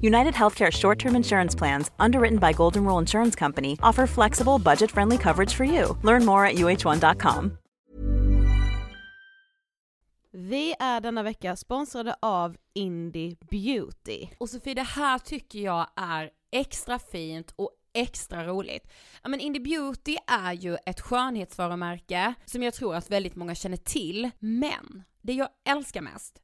United Healthcare short term insurance plans, underwritten by Golden Rule Insurance Company, offer flexible, budget friendly coverage for you. Learn more at uh1.com. Vi är denna vecka sponsrade av Indie Beauty. Och Sofie, det här tycker jag är extra fint och extra roligt. Ja men Indie Beauty är ju ett skönhetsvarumärke som jag tror att väldigt många känner till, men det jag älskar mest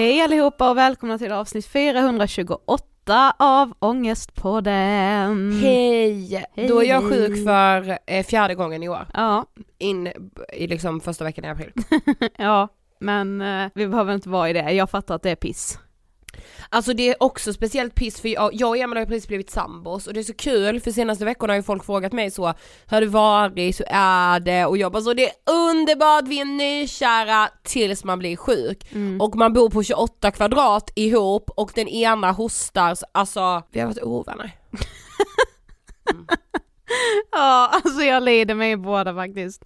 Hej allihopa och välkomna till avsnitt 428 av Ångestpodden. Hej! Hej. Då är jag sjuk för eh, fjärde gången i år. Ja, In i liksom första veckan i april. ja, men eh, vi behöver inte vara i det. Jag fattar att det är piss. Alltså det är också speciellt piss för jag, jag och Emil har ju precis blivit sambos och det är så kul för senaste veckorna har ju folk frågat mig så Hur har det varit? Hur är det? Och jag bara så det är underbart, vi är nykära tills man blir sjuk. Och man bor på 28 kvadrat ihop och den ena hostar, så, alltså vi har varit ovänner. Ja, alltså jag lider mig i båda faktiskt.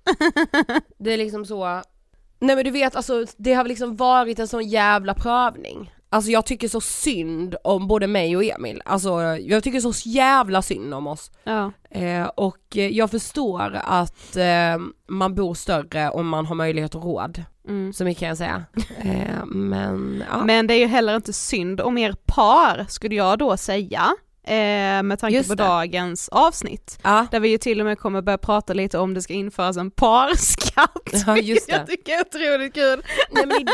Det är liksom så, nej men du vet alltså det har liksom varit en sån jävla prövning. Alltså jag tycker så synd om både mig och Emil, alltså jag tycker så jävla synd om oss. Ja. Eh, och jag förstår att eh, man bor större om man har möjlighet och råd. Mm. Så mycket kan jag säga. Eh, men ja. Men det är ju heller inte synd om er par, skulle jag då säga. Eh, med tanke Just på det. dagens avsnitt. ja. Där vi ju till och med kommer börja prata lite om det ska införas en parskatt. Ja, just vilket Jag det. tycker är otroligt kul. Nej, men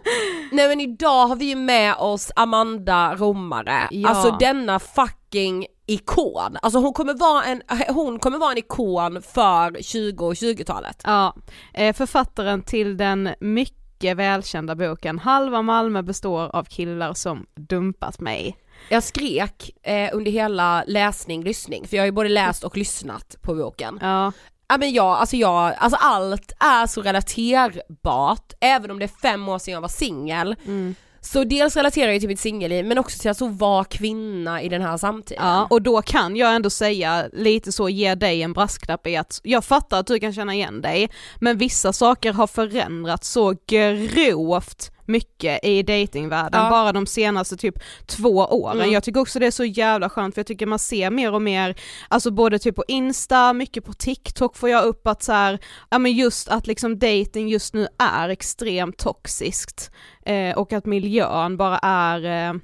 nej men idag har vi ju med oss Amanda Romare, Ja. alltså denna fucking ikon. Alltså hon kommer vara en, hon kommer vara en ikon för 20 och 20-talet. Ja, eh, författaren till den mycket välkända boken Halva Malmö består av killar som dumpat mig. Jag skrek eh, under hela läsning, lyssning, för jag har ju både läst och lyssnat på boken. Ja, Ja men jag, alltså jag, alltså allt är så relaterbart, även om det är fem år sedan jag var singel. mm. Så dels relaterar jag till mitt singelliv men också till att så vara kvinna i den här samtiden. ja, och då kan jag ändå säga lite så, ge dig en brasklapp i att jag fattar att du kan känna igen dig, men vissa saker har förändrats så grovt mycket i datingvärlden Ja. bara de senaste typ två åren. Mm. Jag tycker också det är så jävla skönt för jag tycker man ser mer och mer, alltså både typ på Insta, mycket på TikTok får jag upp att så här, ja men just att liksom dating just nu är extremt toxiskt eh, och att miljön bara är eh,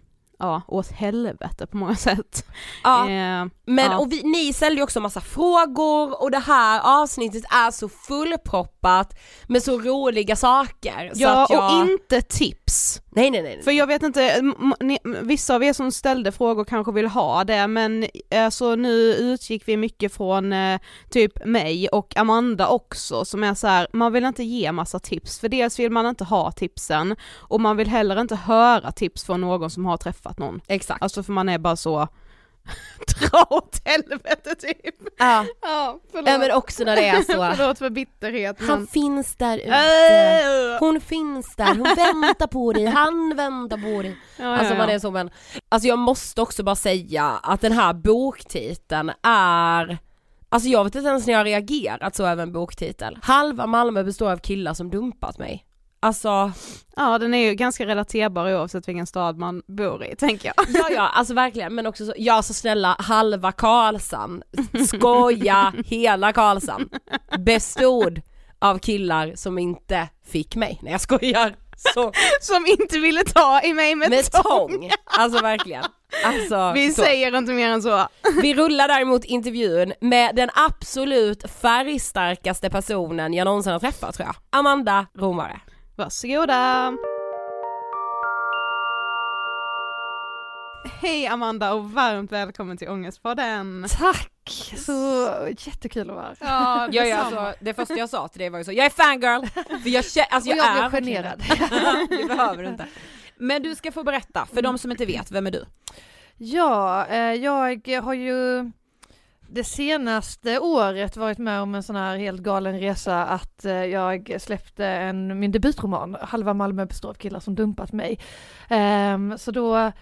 ja, åt helvete på många sätt. Ja. Eh, Men ja. och vi, ni ställde ju också massa frågor och det här avsnittet är så fullproppat med så roliga saker. så Ja, att jag... och inte tips. Nej nej nej. För jag vet inte, ni, vissa av er som ställde frågor kanske vill ha det, men alltså nu utgick vi mycket från eh, typ mig och Amanda också, som är så här, man vill inte ge massa tips, för dels vill man inte ha tipsen, och man vill heller inte höra tips från någon som har träffat någon. Exakt. Alltså för man är bara så, dra åt helvete typ. ja. Ja, förlåt. ja men också när det är så. förlåt för bitterhet Han men... finns där ute. Äh. Hon finns där, hon väntar på dig, han väntar på dig. Ja, Alltså ja, man ja. är så men, alltså jag måste också bara säga att den här boktiteln är Alltså jag vet inte ens när jag har reagerat så över en boktitel. Halva Malmö består av killar som dumpat mig. Alltså, Ja den är ju ganska relaterbar oavsett vilken stad man bor i tänker jag. ja ja alltså verkligen men också så, ja så snälla halva Karlshamn, skoja hela Karlshamn bestod av killar som inte fick mig. Nej jag skojar. Så, Som inte ville ta i mig med, med tång. tång. Alltså verkligen. Alltså, Vi så. säger inte mer än så. Vi rullar däremot intervjun med den absolut färgstarkaste personen jag någonsin har träffat tror jag. Amanda Romare. Varsågoda! Hej Amanda och varmt välkommen till Ångestpodden! Tack! Så jättekul att vara. Ja, Ja, ja, alltså, det första jag sa till dig var ju så, jag är fangirl! För jag, alltså, Och jag, jag är blev generad. det behöver du inte. Men du ska få berätta, för de som inte vet, vem är du? Ja, eh, jag har ju det senaste året varit med om en sån här helt galen resa att eh, jag släppte en, min debutroman, Halva Malmö består av killar som dumpat mig. Ehm, Så då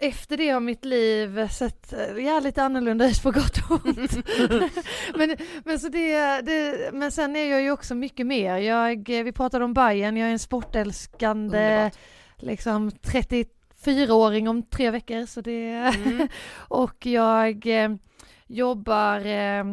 efter det har mitt liv sett eh, ja, lite annorlunda ut på gott och ont. men, men, så det, det, men sen är jag ju också mycket mer. Jag, vi pratade om Bayern. jag är en sportälskande Underbart. liksom 34-åring om tre veckor. Så det, och jag eh, jobbar eh,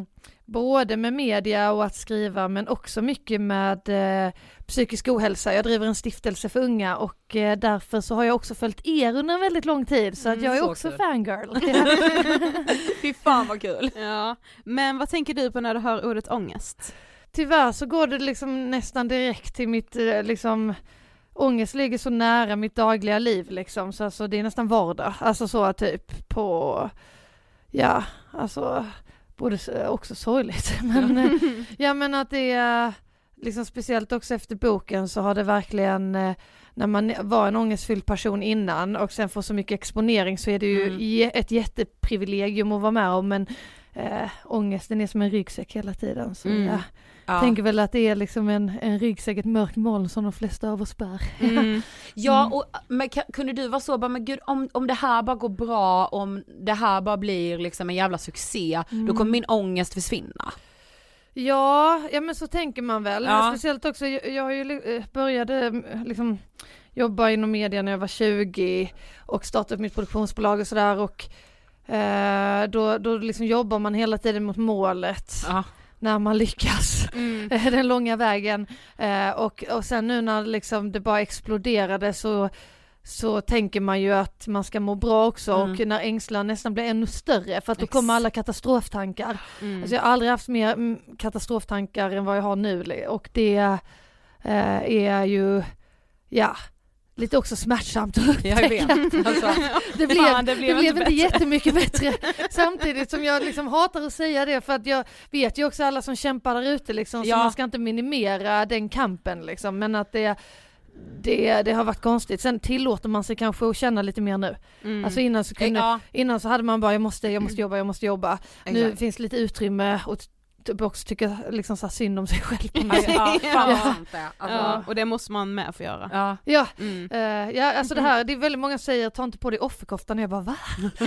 både med media och att skriva men också mycket med eh, psykisk ohälsa. Jag driver en stiftelse för unga och eh, därför så har jag också följt er under en väldigt lång tid så att Mm, jag är så också kul. fangirl. Fy fan vad kul. Ja, men vad tänker du på när du hör ordet ångest? Tyvärr så går det liksom nästan direkt till mitt eh, liksom Ångest ligger så nära mitt dagliga liv liksom, så alltså, det är nästan vardag. Alltså så typ på, ja, alltså, både också sorgligt, men eh, ja men att det är, liksom speciellt också efter boken så har det verkligen, eh, när man var en ångestfylld person innan och sen får så mycket exponering så är det ju Mm. ett jätteprivilegium att vara med om, men eh, ångesten är som en ryggsäck hela tiden. Så Mm. jag Ja. tänker väl att det är liksom en, en ryggsäck, ett mörkt moln som de flesta av oss bär. Mm. Ja, och men, kunde du vara så, bara, men gud om, om det här bara går bra, om det här bara blir liksom en jävla succé, då kommer min ångest försvinna. Ja, ja men så tänker man väl. Ja. Speciellt också, jag, jag har ju eh, började eh, liksom jobba inom media när jag var 20 och startade upp mitt produktionsbolag och sådär och eh, då, då liksom jobbar man hela tiden mot målet Ja. När man lyckas. Mm. den långa vägen. Eh, och, och sen nu när liksom det bara exploderade så så tänker man ju att man ska må bra också Mm. och när ängslan nästan blir ännu större för att då kommer alla katastroftankar. Mm. Alltså jag har aldrig haft mer mm, katastroftankar än vad jag har nu och det eh, är ju, ja, lite också smärtsamt att upptäcka. Jag vet. Alltså, Det blev, Fan, det blev, inte, jättemycket bättre. Samtidigt som jag liksom hatar att säga det för att jag vet ju också alla som kämpar där ute liksom, så Ja. man ska inte minimera den kampen liksom, men att det det, det har varit konstigt. Sen tillåter man sig kanske att känna lite mer nu. Mm. Alltså innan så, kunde, Ja. innan så hade man bara jag måste, jag måste jobba, jag måste jobba. Nu Exakt. finns lite utrymme och typ också tycka liksom så synd om sig själv på något sätt. ja, Ja. Alltså, ja, och det måste man med få göra. ja. Ja, Mm. eh, ja alltså det här, det är väldigt många som säger ta inte på dig offerkoftan och jag bara va?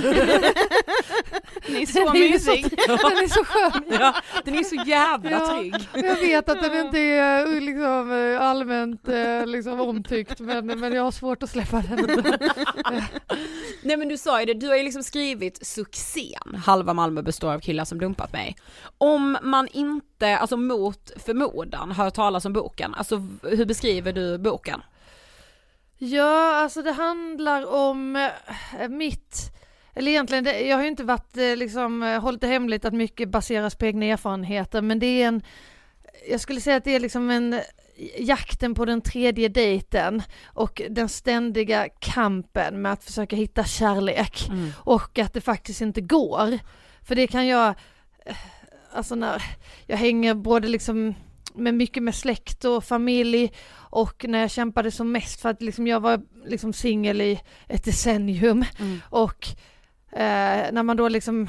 Ni är så Den är ju så- mysig. Den är så skön. Ja, den är så jävla Ja. trygg. Jag vet att den inte är eh, liksom, eh, allmänt eh, liksom, omtyckt men, men jag har svårt att släppa den. Nej men du sa ju det, du har ju liksom skrivit succén Halva Malmö består av killar som dumpat mig. Om man inte, alltså mot förmodan, hör talas om boken, alltså hur beskriver du boken? Ja, alltså det handlar om mitt, eller egentligen, det, jag har ju inte varit eh, liksom, eh, hållit det hemligt att mycket baseras på egna erfarenheter, men det är en, jag skulle säga att det är liksom en eh, jakten på den tredje dejten och den ständiga kampen med att försöka hitta kärlek och att det faktiskt inte går. För det kan jag, alltså när jag hänger både liksom med mycket med släkt och familj och när jag kämpade som mest för att liksom jag var liksom singel i ett decennium och eh, när man då liksom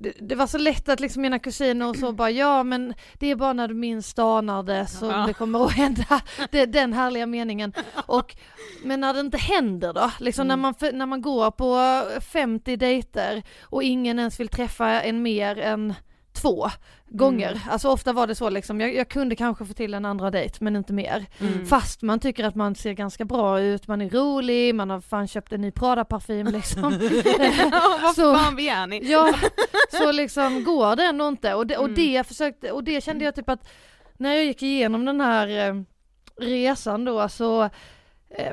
det, det var så lätt att liksom mina kusiner och så bara ja men det är bara när du minst anar det som Ja. det kommer att hända, det, den härliga meningen. Och, men när det inte händer då, liksom när, man, när man går på 50 dejter och ingen ens vill träffa en mer än två gånger. Alltså ofta var det så liksom, jag, jag kunde kanske få till en andra dejt men inte mer. Fast man tycker att man ser ganska bra ut, man är rolig, man har fan köpt en ny Prada-parfym liksom. Vad Så- fan begär ni? Ja, så liksom går det ändå inte och det, och Mm. det jag försökte, och det kände jag typ att när jag gick igenom den här eh, resan då så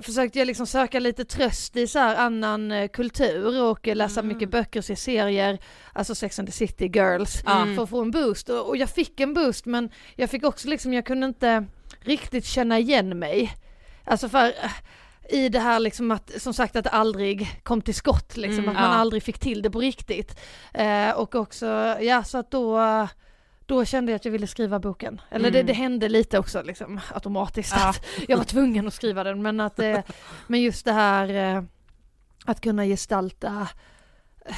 försökte jag liksom söka lite tröst i så här annan eh, kultur och eh, läsa mycket böcker, se serier, alltså Sex and the City, Girls, Mm. för att få en boost och, och jag fick en boost men jag fick också liksom, jag kunde inte riktigt känna igen mig. Alltså för eh, i det här liksom att, som sagt att det aldrig kom till skott liksom, Mm, att man ja. aldrig fick till det på riktigt. Eh, och också, ja så att då, då kände jag att jag ville skriva boken. Eller det, Mm. det hände lite också liksom automatiskt Ja. att jag var tvungen att skriva den men att, eh, men just det här eh, att kunna gestalta eh,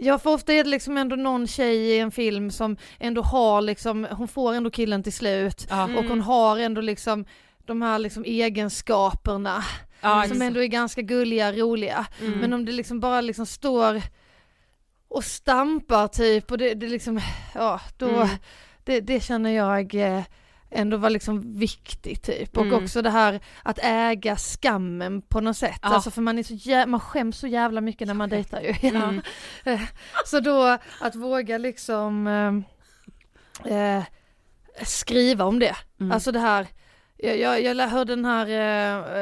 Ja för ofta är det liksom ändå någon tjej i en film som ändå har liksom, hon får ändå killen till slut Ja. och hon har ändå liksom de här liksom egenskaperna Ja, som ändå är ganska gulliga, roliga. Mm. Men om det liksom bara liksom står och stampar typ och det, det liksom, ja då, Mm. det, det känner jag eh, ändå var liksom viktigt typ. Och Mm. också det här att äga skammen på något sätt. Ja. Alltså för man är så jä- man skäms så jävla mycket när man dejtar ju. Mm. Så då att våga liksom eh, eh, skriva om det. Mm. Alltså det här, jag, jag, jag hörde den här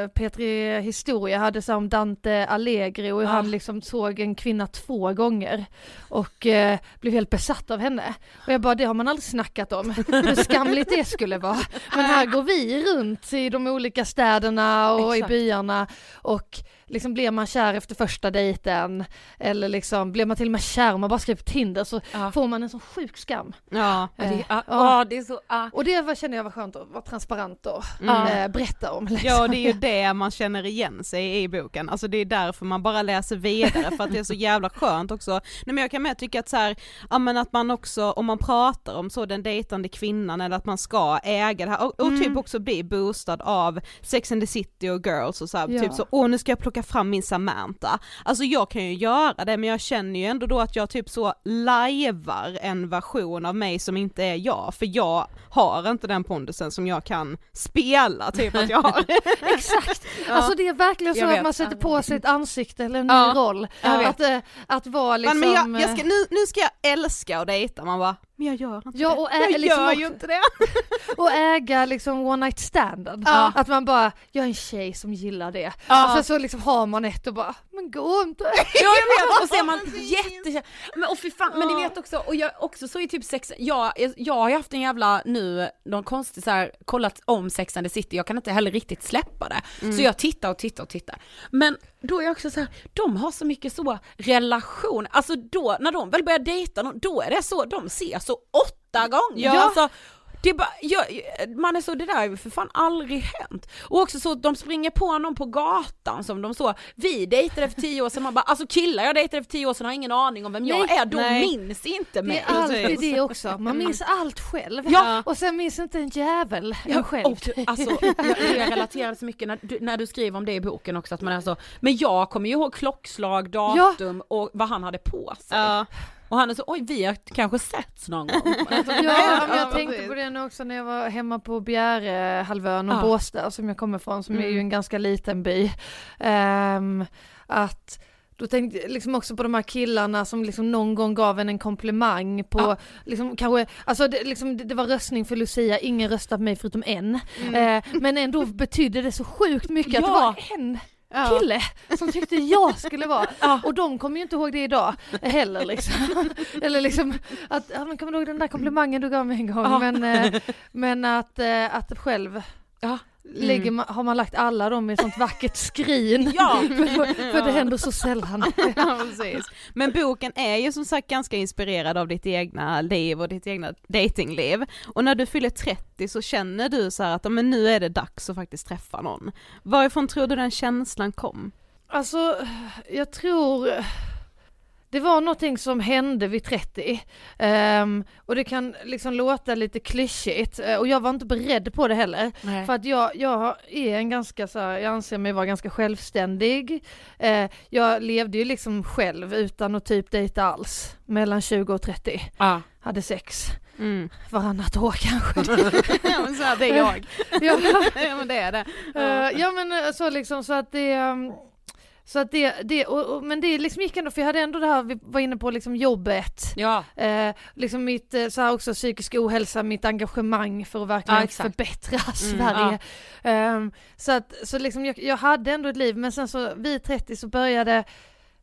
eh, Petri Historia hade så om Dante Allegri och hur Ah. han liksom såg en kvinna två gånger och eh, blev helt besatt av henne. Och jag bara, det har man aldrig snackat om, hur skamligt det skulle vara. Men här går vi runt i de olika städerna och Exakt. i byarna och liksom blir man kär efter första dejten eller liksom blir man till och med kär om man bara skriver på Tinder så Ja. får man en sån sjuk skam. Ja. Ja, det, ja. ja, det är så, ja. Och det var, kände jag var skönt att vara transparent och Mm. eh, berätta om. Liksom. Ja det är ju det man känner igen sig i boken, alltså det är därför man bara läser vidare för att det är så jävla skönt också. Nej men jag kan med tycka att så här, ja men att man också, om man pratar om så den dejtande kvinnan eller att man ska äga det här och, och Mm. typ också bli boostad av Sex and the City och Girls och så här, Ja. typ så, åh nu ska jag plocka fram min Samantha. Alltså jag kan ju göra det men jag känner ju ändå då att jag typ så lajvar en version av mig som inte är jag, för jag har inte den pondusen som jag kan spela typ att jag har. Exakt, alltså det är verkligen så Jag att vet. man sätter på sig ett ansikte eller en ny Ja, roll. jag vet. Att, eh, att vara liksom... men jag, jag ska, eh, nu, nu ska jag älska och dejta, man bara, men jag gör inte Ja, det. och ä- jag liksom gör också- ju inte det. och äga liksom one night standen. Ja. Att man bara, jag är en tjej som gillar det. Ja. Och sen så liksom har man ett och bara, men gå inte. Ja jag vet, och så är man jättekär. Men och fy fan, men ni vet också, och jag också så i typ sex, jag, jag har ju haft en jävla nu, någon konstig så här, kollat om Sex and the City, jag kan inte heller riktigt släppa det. Så jag tittar och tittar och tittar. Men då är jag också så här, de har så mycket så relation, alltså då, när de väl börjar dejta, då är det så, de ses så åtta gånger. Ja. Alltså, Det är bara, jag, man är så, det där har ju för fan aldrig hänt. Och också så att de springer på någon på gatan som de så, vi dejtade för tio år sedan, man bara alltså killar jag dejtade för tio år sedan har ingen aning om vem jag Nej, är, de nej. minns inte Det mig. är alltid det också, man minns allt själv. Ja. Och sen minns inte en jävel Ja, en själv. och, alltså, jag, jag relaterar så mycket när du, när du skriver om det i boken också, att man är så, men jag kommer ju ihåg klockslag, datum och vad han hade på sig. Ja. Och han är så, oj vi har kanske setts någon gång. Alltså, Ja, men Ja, jag tänkte på det nu också när jag var hemma på Bjärehalvön och Ja. Båstad som jag kommer från, som är ju Mm. en ganska liten by. Ehm, att då tänkte jag liksom också på de här killarna som liksom någon gång gav en en komplimang på, Ja. liksom kanske, alltså det, liksom, det, var röstning för Lucia, ingen röstade på mig förutom en. Mm. Eh, men ändå betydde det så sjukt mycket att det Ja. var en Ja. kille som tyckte jag skulle vara. Ja. Och de kommer ju inte ihåg det idag heller liksom. Eller liksom att, ja men kommer du ihåg den där komplimangen du gav mig en gång? Men, eh, men att, eh, att själv Ja. Lägger man, har man lagt alla dem i ett sånt vackert skrin. Ja. för, för det händer så sällan. Ja, precis. Men boken är ju som sagt ganska inspirerad av ditt egna liv och ditt egna datingliv. Och när du fyller 30 så känner du så att men nu är det dags att faktiskt träffa någon. Varifrån tror du den känslan kom? Alltså, jag tror det var någonting som hände vid 30 Ehm, och det kan liksom låta lite klyschigt eh, och jag var inte beredd på det heller. För att jag, jag är en ganska så här, jag anser mig vara ganska självständig. Eh, jag levde ju liksom själv utan att typ dejta alls mellan 20 och 30. Ja. Hade sex Mm. varannat år kanske. ja men så här, det är jag. ja, men det är det. Eh, ja men så liksom så att det um, så att det, det och, och, men det liksom gick ändå för jag hade ändå det här vi var inne på liksom jobbet. Ja. Eh, liksom mitt eh, så här också psykisk ohälsa, mitt engagemang för att verkligen Ja, förbättra Mm, Sverige. Ehm, så att så liksom jag, jag hade ändå ett liv men sen så vid 30 så började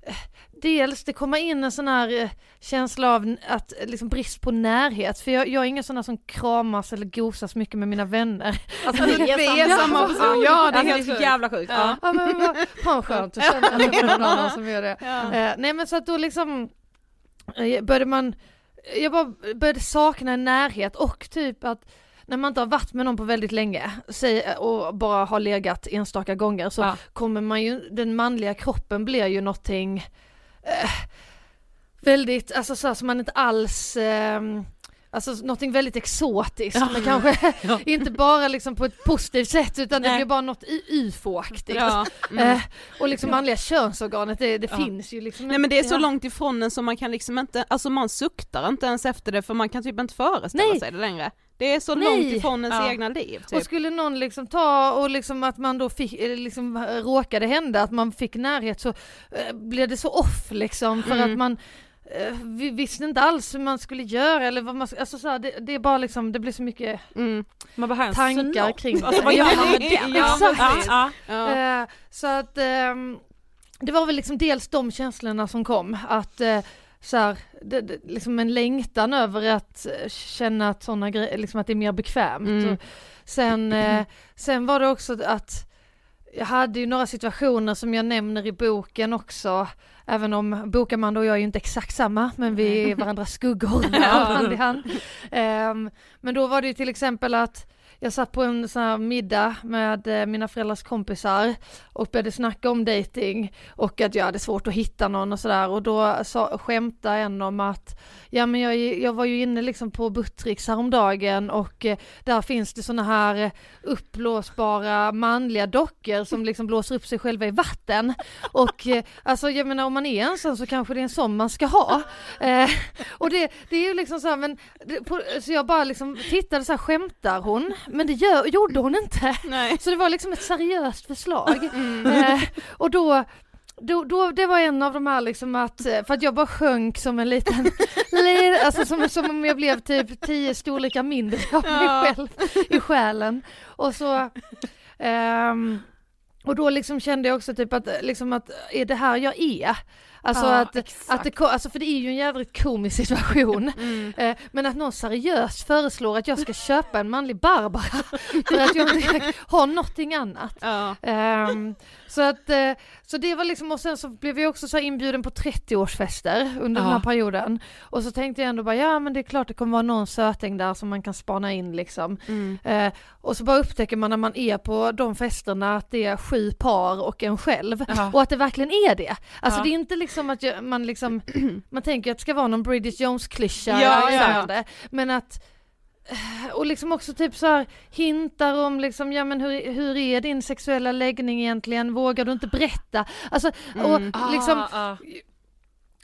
eh, Dels det komma in en sån här eh, känsla av att eh, liksom brist på närhet, för jag, jag är ingen sån här som kramas eller gosas mycket med mina vänner. Alltså, vi är samma person, ja det är alltså, helt så jävla sjukt. Ja. Ja men vad fan skönt att känna att det är någon annan som gör det. Ja. Eh, nej men så att då liksom började man, jag bara började sakna en närhet och typ att när man inte har varit med någon på väldigt länge säg, och bara har legat enstaka gånger så Ja. kommer man ju, den manliga kroppen blir ju någonting eh, väldigt, alltså så som man inte alls ehm, Alltså någonting väldigt exotiskt, Ja. men kanske Ja. inte bara liksom på ett positivt sätt utan det Nej. blir bara något ufo-aktigt. Ja. Mm. Eh, och liksom manliga könsorganet, det, det finns ju liksom Nej men det är så långt ifrån en så man kan liksom inte, alltså man suktar inte ens efter det för man kan typ inte föreställa Nej. sig det längre. Det är så Nej. långt ifrån ens Ja. egna liv Och typ. skulle någon liksom ta och liksom att man då fick, eller liksom råkade hända att man fick närhet så eh, blev det så off liksom för Mm. att man eh, vi visste inte alls hur man skulle göra eller vad man, alltså så här, det, det är bara liksom, det blir så mycket Mm. Man bara tankar kring det. Alltså vad gör man med den? Ja, exakt. Ja, ja. Eh, så att ehm, det var väl liksom dels de känslorna som kom, att eh, så här, det, det, liksom en längtan över att eh, känna att sådana grejer, liksom att det är mer bekvämt. Mm. Sen, eh, sen var det också att jag hade ju några situationer som jag nämner i boken också, även om Bokamanda och jag är ju inte exakt samma, men vi är varandras skuggor hand i hand. Ehm, men då var det ju till exempel att jag satt på en sån här middag med eh, mina föräldrars kompisar och började snacka om dating och att jag hade svårt att hitta någon och sådär. Och då sa, skämtade en om att ja men jag, jag var ju inne liksom på Buttricks häromdagen och eh, där finns det såna här eh, uppblåsbara manliga dockor som liksom blåser upp sig själva i vatten och eh, alltså jag menar om man är ensam så kanske det är en sån man ska ha eh, och det, det är ju liksom så här, men det, på, så jag bara liksom tittade så här skämtar hon? Men det gör, gjorde hon inte. Nej. Så det var liksom ett seriöst förslag. Eh, och då, då, då, det var en av de här liksom att, eh, för att jag bara sjönk som en liten, li- alltså som, som om jag blev typ tio storlekar mindre av mig Ja. själv i själen. Och så, ehm, och då liksom kände jag också typ att, liksom att är det här jag är? Alltså Ja, att, exakt. att det, alltså för det är ju en jävligt komisk situation. Mm. Eh, men att någon seriöst föreslår att jag ska köpa en manlig Barbara för att jag inte har någonting annat. Ja. Ehm, så att, eh, så det var liksom, och sen så blev jag också så inbjuden på 30-årsfester under den Ja. här perioden. Och så tänkte jag ändå bara, ja men det är klart det kommer vara någon söting där som man kan spana in liksom. Mm. Eh, och så bara upptäcker man när man är på de festerna att det är sju par och en själv. Ja. Och att det verkligen är det. Alltså det är inte liksom att jag, man liksom, man tänker att det ska vara någon Bridget Jones-klyscha Ja, eller ja, ja. liknande. Men att och liksom också typ så här hintar om liksom, ja men hur, hur är din sexuella läggning egentligen, vågar du inte berätta? Alltså, och liksom Ah, ah.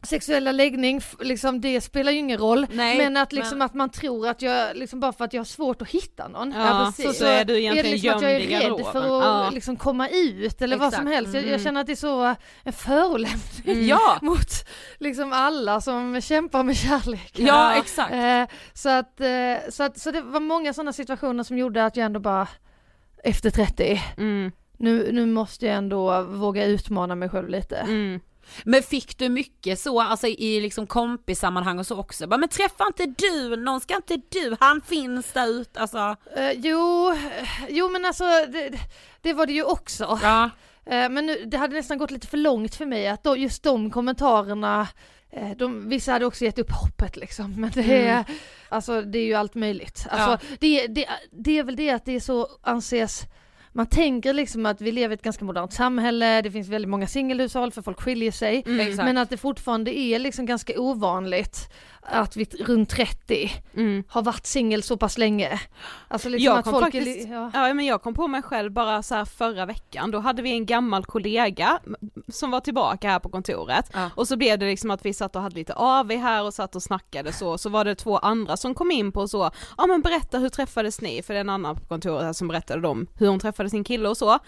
Sexuella läggning, liksom det spelar ju ingen roll, Nej, men att liksom men- att man tror att jag, liksom bara för att jag har svårt att hitta någon, Ja, så, så är du egentligen är det liksom att jag är rädd för att Ja. liksom komma ut eller vad Exakt. som helst. Jag, jag Mm. känner att det är så en förolämpning Ja. mot liksom alla som kämpar med kärlek. Ja, exakt. Eh, så, att, eh, så, att, så det var många sådana situationer som gjorde att jag ändå bara efter 30, Mm. nu, nu måste jag ändå våga utmana mig själv lite. Mm. Men fick du mycket så, alltså i liksom kompissammanhang och så också? Bara, men träffar inte du någon, ska inte du, han finns där ute, alltså. Eh, jo, jo men alltså det, det var det ju också. Ja. Eh, men nu, det hade nästan gått lite för långt för mig att då, just de kommentarerna eh, de, vissa hade också gett upp hoppet liksom, men det är, alltså, det är ju allt möjligt. Alltså, det, det, det är väl det att det är så anses man tänker liksom att vi lever i ett ganska modernt samhälle, det finns väldigt många singelhushåll för folk skiljer sig. Exakt. Men att det fortfarande är liksom ganska ovanligt att vi runt 30 Mm. har varit singel så pass länge. Alltså liksom Jag att folk faktiskt, är, ja. ja. men jag kom på mig själv bara så förra veckan, då hade vi en gammal kollega som var tillbaka här på kontoret Ja. och så blev det liksom att vi satt och hade lite AV här och satt och snackade så, så var det två andra som kom in på så, ja men berätta hur träffades ni? För det är en annan på kontoret här som berättade om hur hon träffade sin kille och så.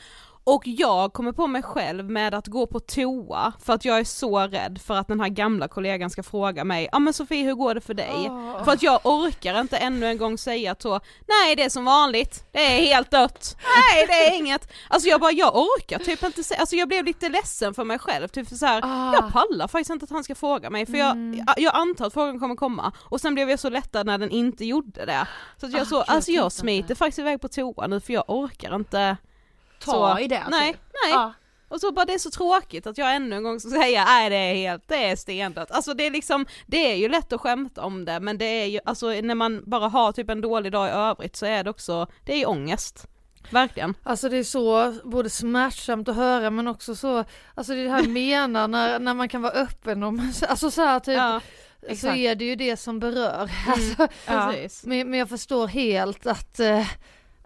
Och jag kommer på mig själv med att gå på toa för att jag är så rädd för att den här gamla kollegan ska fråga mig, ja men Sofie hur går det för dig? För att jag orkar inte ännu en gång säga så, nej det är som vanligt, det är helt dött, nej det är inget. Alltså jag bara, jag orkar typ inte säga, alltså jag blev lite ledsen för mig själv, typ så här, Ah. jag pallar faktiskt inte att han ska fråga mig för jag, Mm. jag, antar att frågan kommer komma och sen blev jag så lättad när den inte gjorde det. Så att jag Ah, så, alltså jag smiter faktiskt iväg på toa nu för jag orkar inte Ta så. i det. Nej, typ. nej. Ja. Och så bara det är så tråkigt att jag ännu en gång ska säga nej det är helt, det är stendött. Alltså det är liksom, det är ju lätt att skämta om det men det är ju, alltså när man bara har typ en dålig dag i övrigt så är det också, det är ju ångest. Verkligen. Alltså det är så både smärtsamt att höra men också så, alltså det är det här menar när, när man kan vara öppen om, alltså så här typ, Ja, så är det ju det som berör. Alltså, Ja. precis. men, men jag förstår helt att, eh,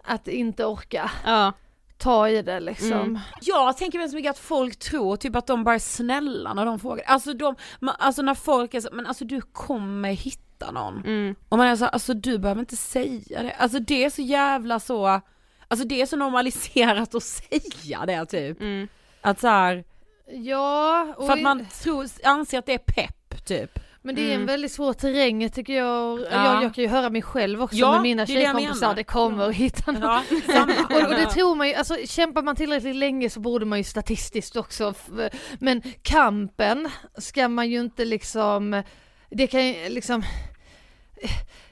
att inte orka Ja. Ta i det liksom. Mm. Jag tänker väldigt mycket att folk tror typ att de bara är snälla när de frågar, alltså de, alltså när folk är så, men alltså du kommer hitta någon. Mm. Och man är så alltså du behöver inte säga det, alltså det är så jävla så, alltså det är så normaliserat att säga det typ. Mm. Att så här, Ja, och för att man tror, anser att det är pepp typ. Men det är en Mm. väldigt svår terräng tycker jag. Ja. Jag, jag kan ju höra mig själv också Ja, med mina det det tjejkompisar, menar. det kommer att hitta någon. Ja, och, och det tror man ju, alltså kämpar man tillräckligt länge så borde man ju statistiskt också, men kampen ska man ju inte liksom, det kan ju liksom,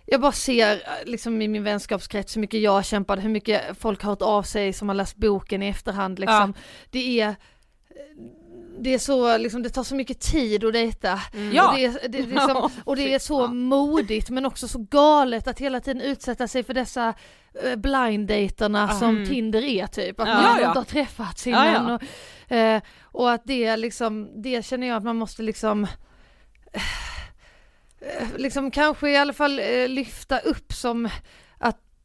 jag bara ser liksom i min vänskapskrets hur mycket jag kämpade, hur mycket folk har hört av sig som har läst boken i efterhand liksom. Det är det är så, liksom, det tar så mycket tid att dejta. Ja. Och, det är, det, liksom, och det är så modigt men också så galet att hela tiden utsätta sig för dessa eh, blind daterna som Mm. Tinder är typ. Att Ja, man ja. inte har träffats innan. ja. Och, eh, och att det liksom, det känner jag att man måste liksom eh, liksom kanske i alla fall eh, lyfta upp som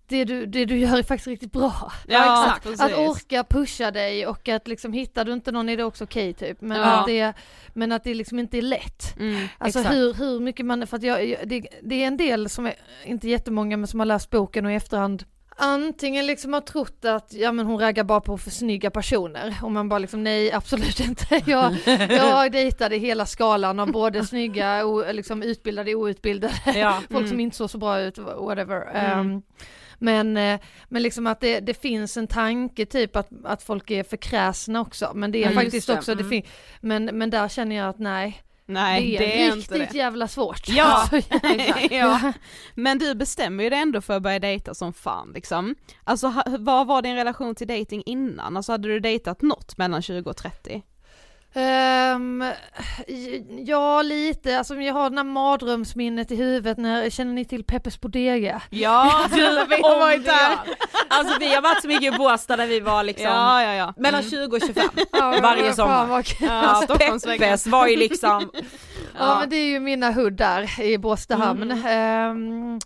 det du, det du gör är faktiskt riktigt bra. Ja, exakt. precis. Att orka pusha dig och att liksom hittar du inte någon är det också okej typ. Men, Ja. att det, men att det liksom inte är lätt. Mm. Alltså Exakt. hur, hur mycket man, för att jag, det, det är en del som är, inte jättemånga men som har läst boken och i efterhand antingen liksom har trott att ja men hon raggar bara på för snygga personer och man bara liksom nej absolut inte. Jag, jag dejtade hela skalan av både snygga, o, liksom utbildade, outbildade, Ja. folk som inte såg så bra ut, whatever. Mm. Ehm, Men, eh, men liksom att det, det finns en tanke typ att, att folk är för kräsna också, men det är Mm, faktiskt det, också, det mm. fin- men, men där känner jag att nej, Nej det är, det är riktigt jävla svårt. Ja, Alltså, ja. Men du bestämmer ju dig ändå för att börja dejta som fan liksom. Alltså vad var din relation till dating innan? Alltså hade du dejtat något mellan 20 och 30? Ehm, ja lite, alltså jag har den här mardrömsminnet i huvudet när, känner ni till Peppes Bodega? Ja, Du, vi har varit där. Alltså vi har varit så mycket i Båstad där vi var liksom Ja, ja, ja. mellan 20 och 25 Ja, varje sommar. Ja. Peppes var ju liksom, Ja. men det är ju mina hood där i Båstahamn. Ehm,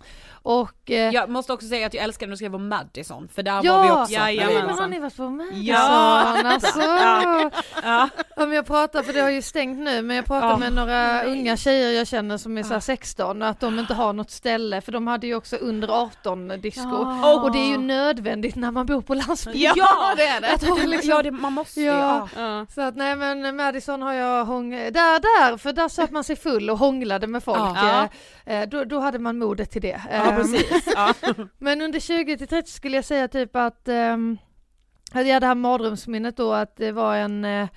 och eh, jag måste också säga att jag älskar när du skrev om Madison för där Ja, var vi också. ja, jajamensan. men har ni varit på Madison? Ja. Alltså. Ja. Ja. men jag pratar, för det har ju stängt nu, men jag pratar Ja. med några unga tjejer jag känner som är så här 16 och att de inte har något ställe, för de hade ju också under 18 disco. Ja. Och det är ju nödvändigt när man bor på landsbygden. Ja, det är det. Att liksom, Ja det, man måste ju, Ja. ja. Ja. Så att nej men Madison har jag hång... Där, där, för där söp man sig full och hånglade med folk. Ja. Eh, eh, då, då hade man modet till det. Ja Ehm, precis. Ja. Men under 20 till 30 skulle jag säga typ att, um, jag hade det här mardrömsminnet då att det var en eh,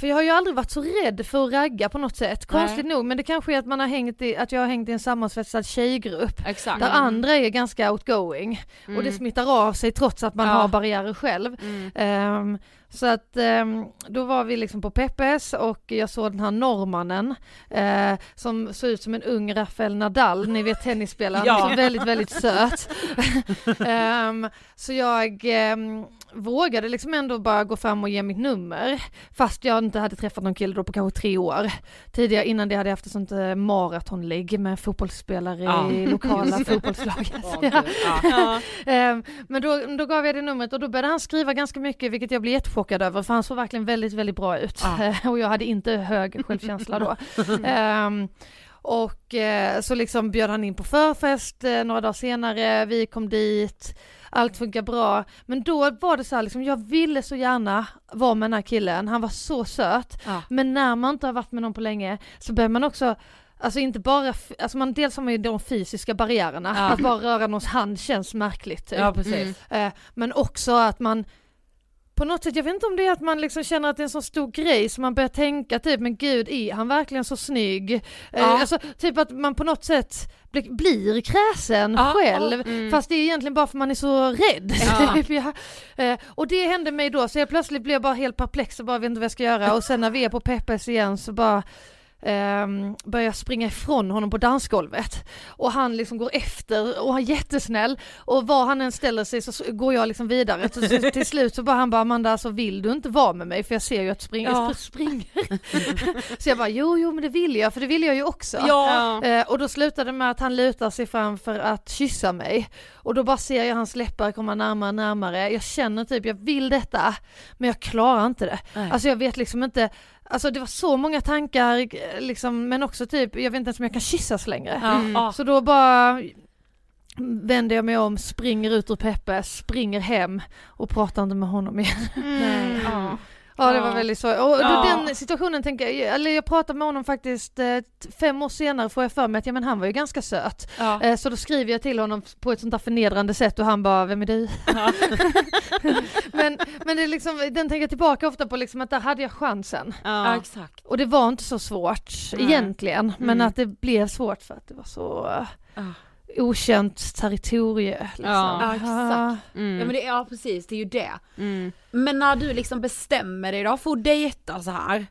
för jag har ju aldrig varit så rädd för att ragga på något sätt, konstigt nog, men det kanske är att man har hängt i, att jag har hängt i en sammansvetsad tjejgrupp Exakt. där andra är ganska outgoing och det smittar av sig trots att man Mm. Ja. har barriärer själv. Mm. Ehm, så att ehm, då var vi liksom på Peppes och jag såg den här norrmannen eh, som såg ut som en ung Rafael Nadal, ni vet tennisspelaren, Ja. väldigt väldigt söt. Ehm, så jag ehm, vågade liksom ändå bara gå fram och ge mitt nummer fast jag inte hade träffat någon kille då på kanske tre år. Tidigare innan det hade jag haft ett sånt eh, maratonligg med fotbollsspelare Ja. i lokala fotbollslaget. Ja. ja. Ehm, men då, då gav jag det numret och då började han skriva ganska mycket vilket jag blev jättechockad över för han såg verkligen väldigt, väldigt bra ut. Och jag hade inte hög självkänsla då. Ehm, och eh, så liksom bjöd han in på förfest eh, några dagar senare, vi kom dit, allt funkar bra. Men då var det så här liksom, jag ville så gärna vara med den här killen, han var så söt. Ja. Men när man inte har varit med någon på länge så börjar man också Alltså inte bara, alltså man, dels har man ju de fysiska barriärerna, Ja. att bara röra någons hand känns märkligt. Typ. ja precis. Eh, men också att man på något sätt, jag vet inte om det är att man liksom känner att det är en så stor grej så man börjar tänka typ, men gud är han verkligen så snygg? Eh, Ja. Alltså typ att man på något sätt blir, blir kräsen Ja, själv, ja, mm. fast det är egentligen bara för man är så rädd. Ja. Typ, ja. eh, och det hände mig då, så jag plötsligt blev bara helt perplex och bara vet inte vad jag ska göra och sen när vi är på Peppes igen så bara Um, börjar springa ifrån honom på dansgolvet och han liksom går efter och han är jättesnäll och var han än ställer sig så går jag liksom vidare så, så, till slut så bara han bara Amanda alltså vill du inte vara med mig för jag ser ju att du spring, Ja. sp- springer så jag bara jo jo men det vill jag för det vill jag ju också Ja. Eh, och då slutade det med att han lutar sig fram för att kyssa mig. Och då bara ser jag hans läppar komma närmare och närmare. Jag känner typ, jag vill detta, men jag klarar inte det. Nej. Alltså jag vet liksom inte, alltså det var så många tankar eh, liksom, men också typ, jag vet inte ens om jag kan kyssas längre. Ja. Så då bara vänder jag mig om, springer ut ur Peppe, springer hem och pratar inte med honom igen. Nej. Ja. Ja det var Ja. väldigt så. Och då Ja. den situationen tänker jag, eller jag pratade med honom faktiskt eh, fem år senare får jag för mig att ja men han var ju ganska söt. Ja. Eh, Så då skriver jag till honom på ett sånt där förnedrande sätt och han bara, vem är du? men, men det är liksom, den tänker jag tillbaka ofta på liksom att där hade jag chansen. Ja, Ja. exakt. Och det var inte så svårt Nej. egentligen, men Mm. att det blev svårt för att det var så eh, Ja. Okänt territorie. Liksom. Ja. Ja, exakt. Mm. Ja men det, ja precis, det är ju det. Mm. Men när du liksom bestämmer dig då för att dejta så här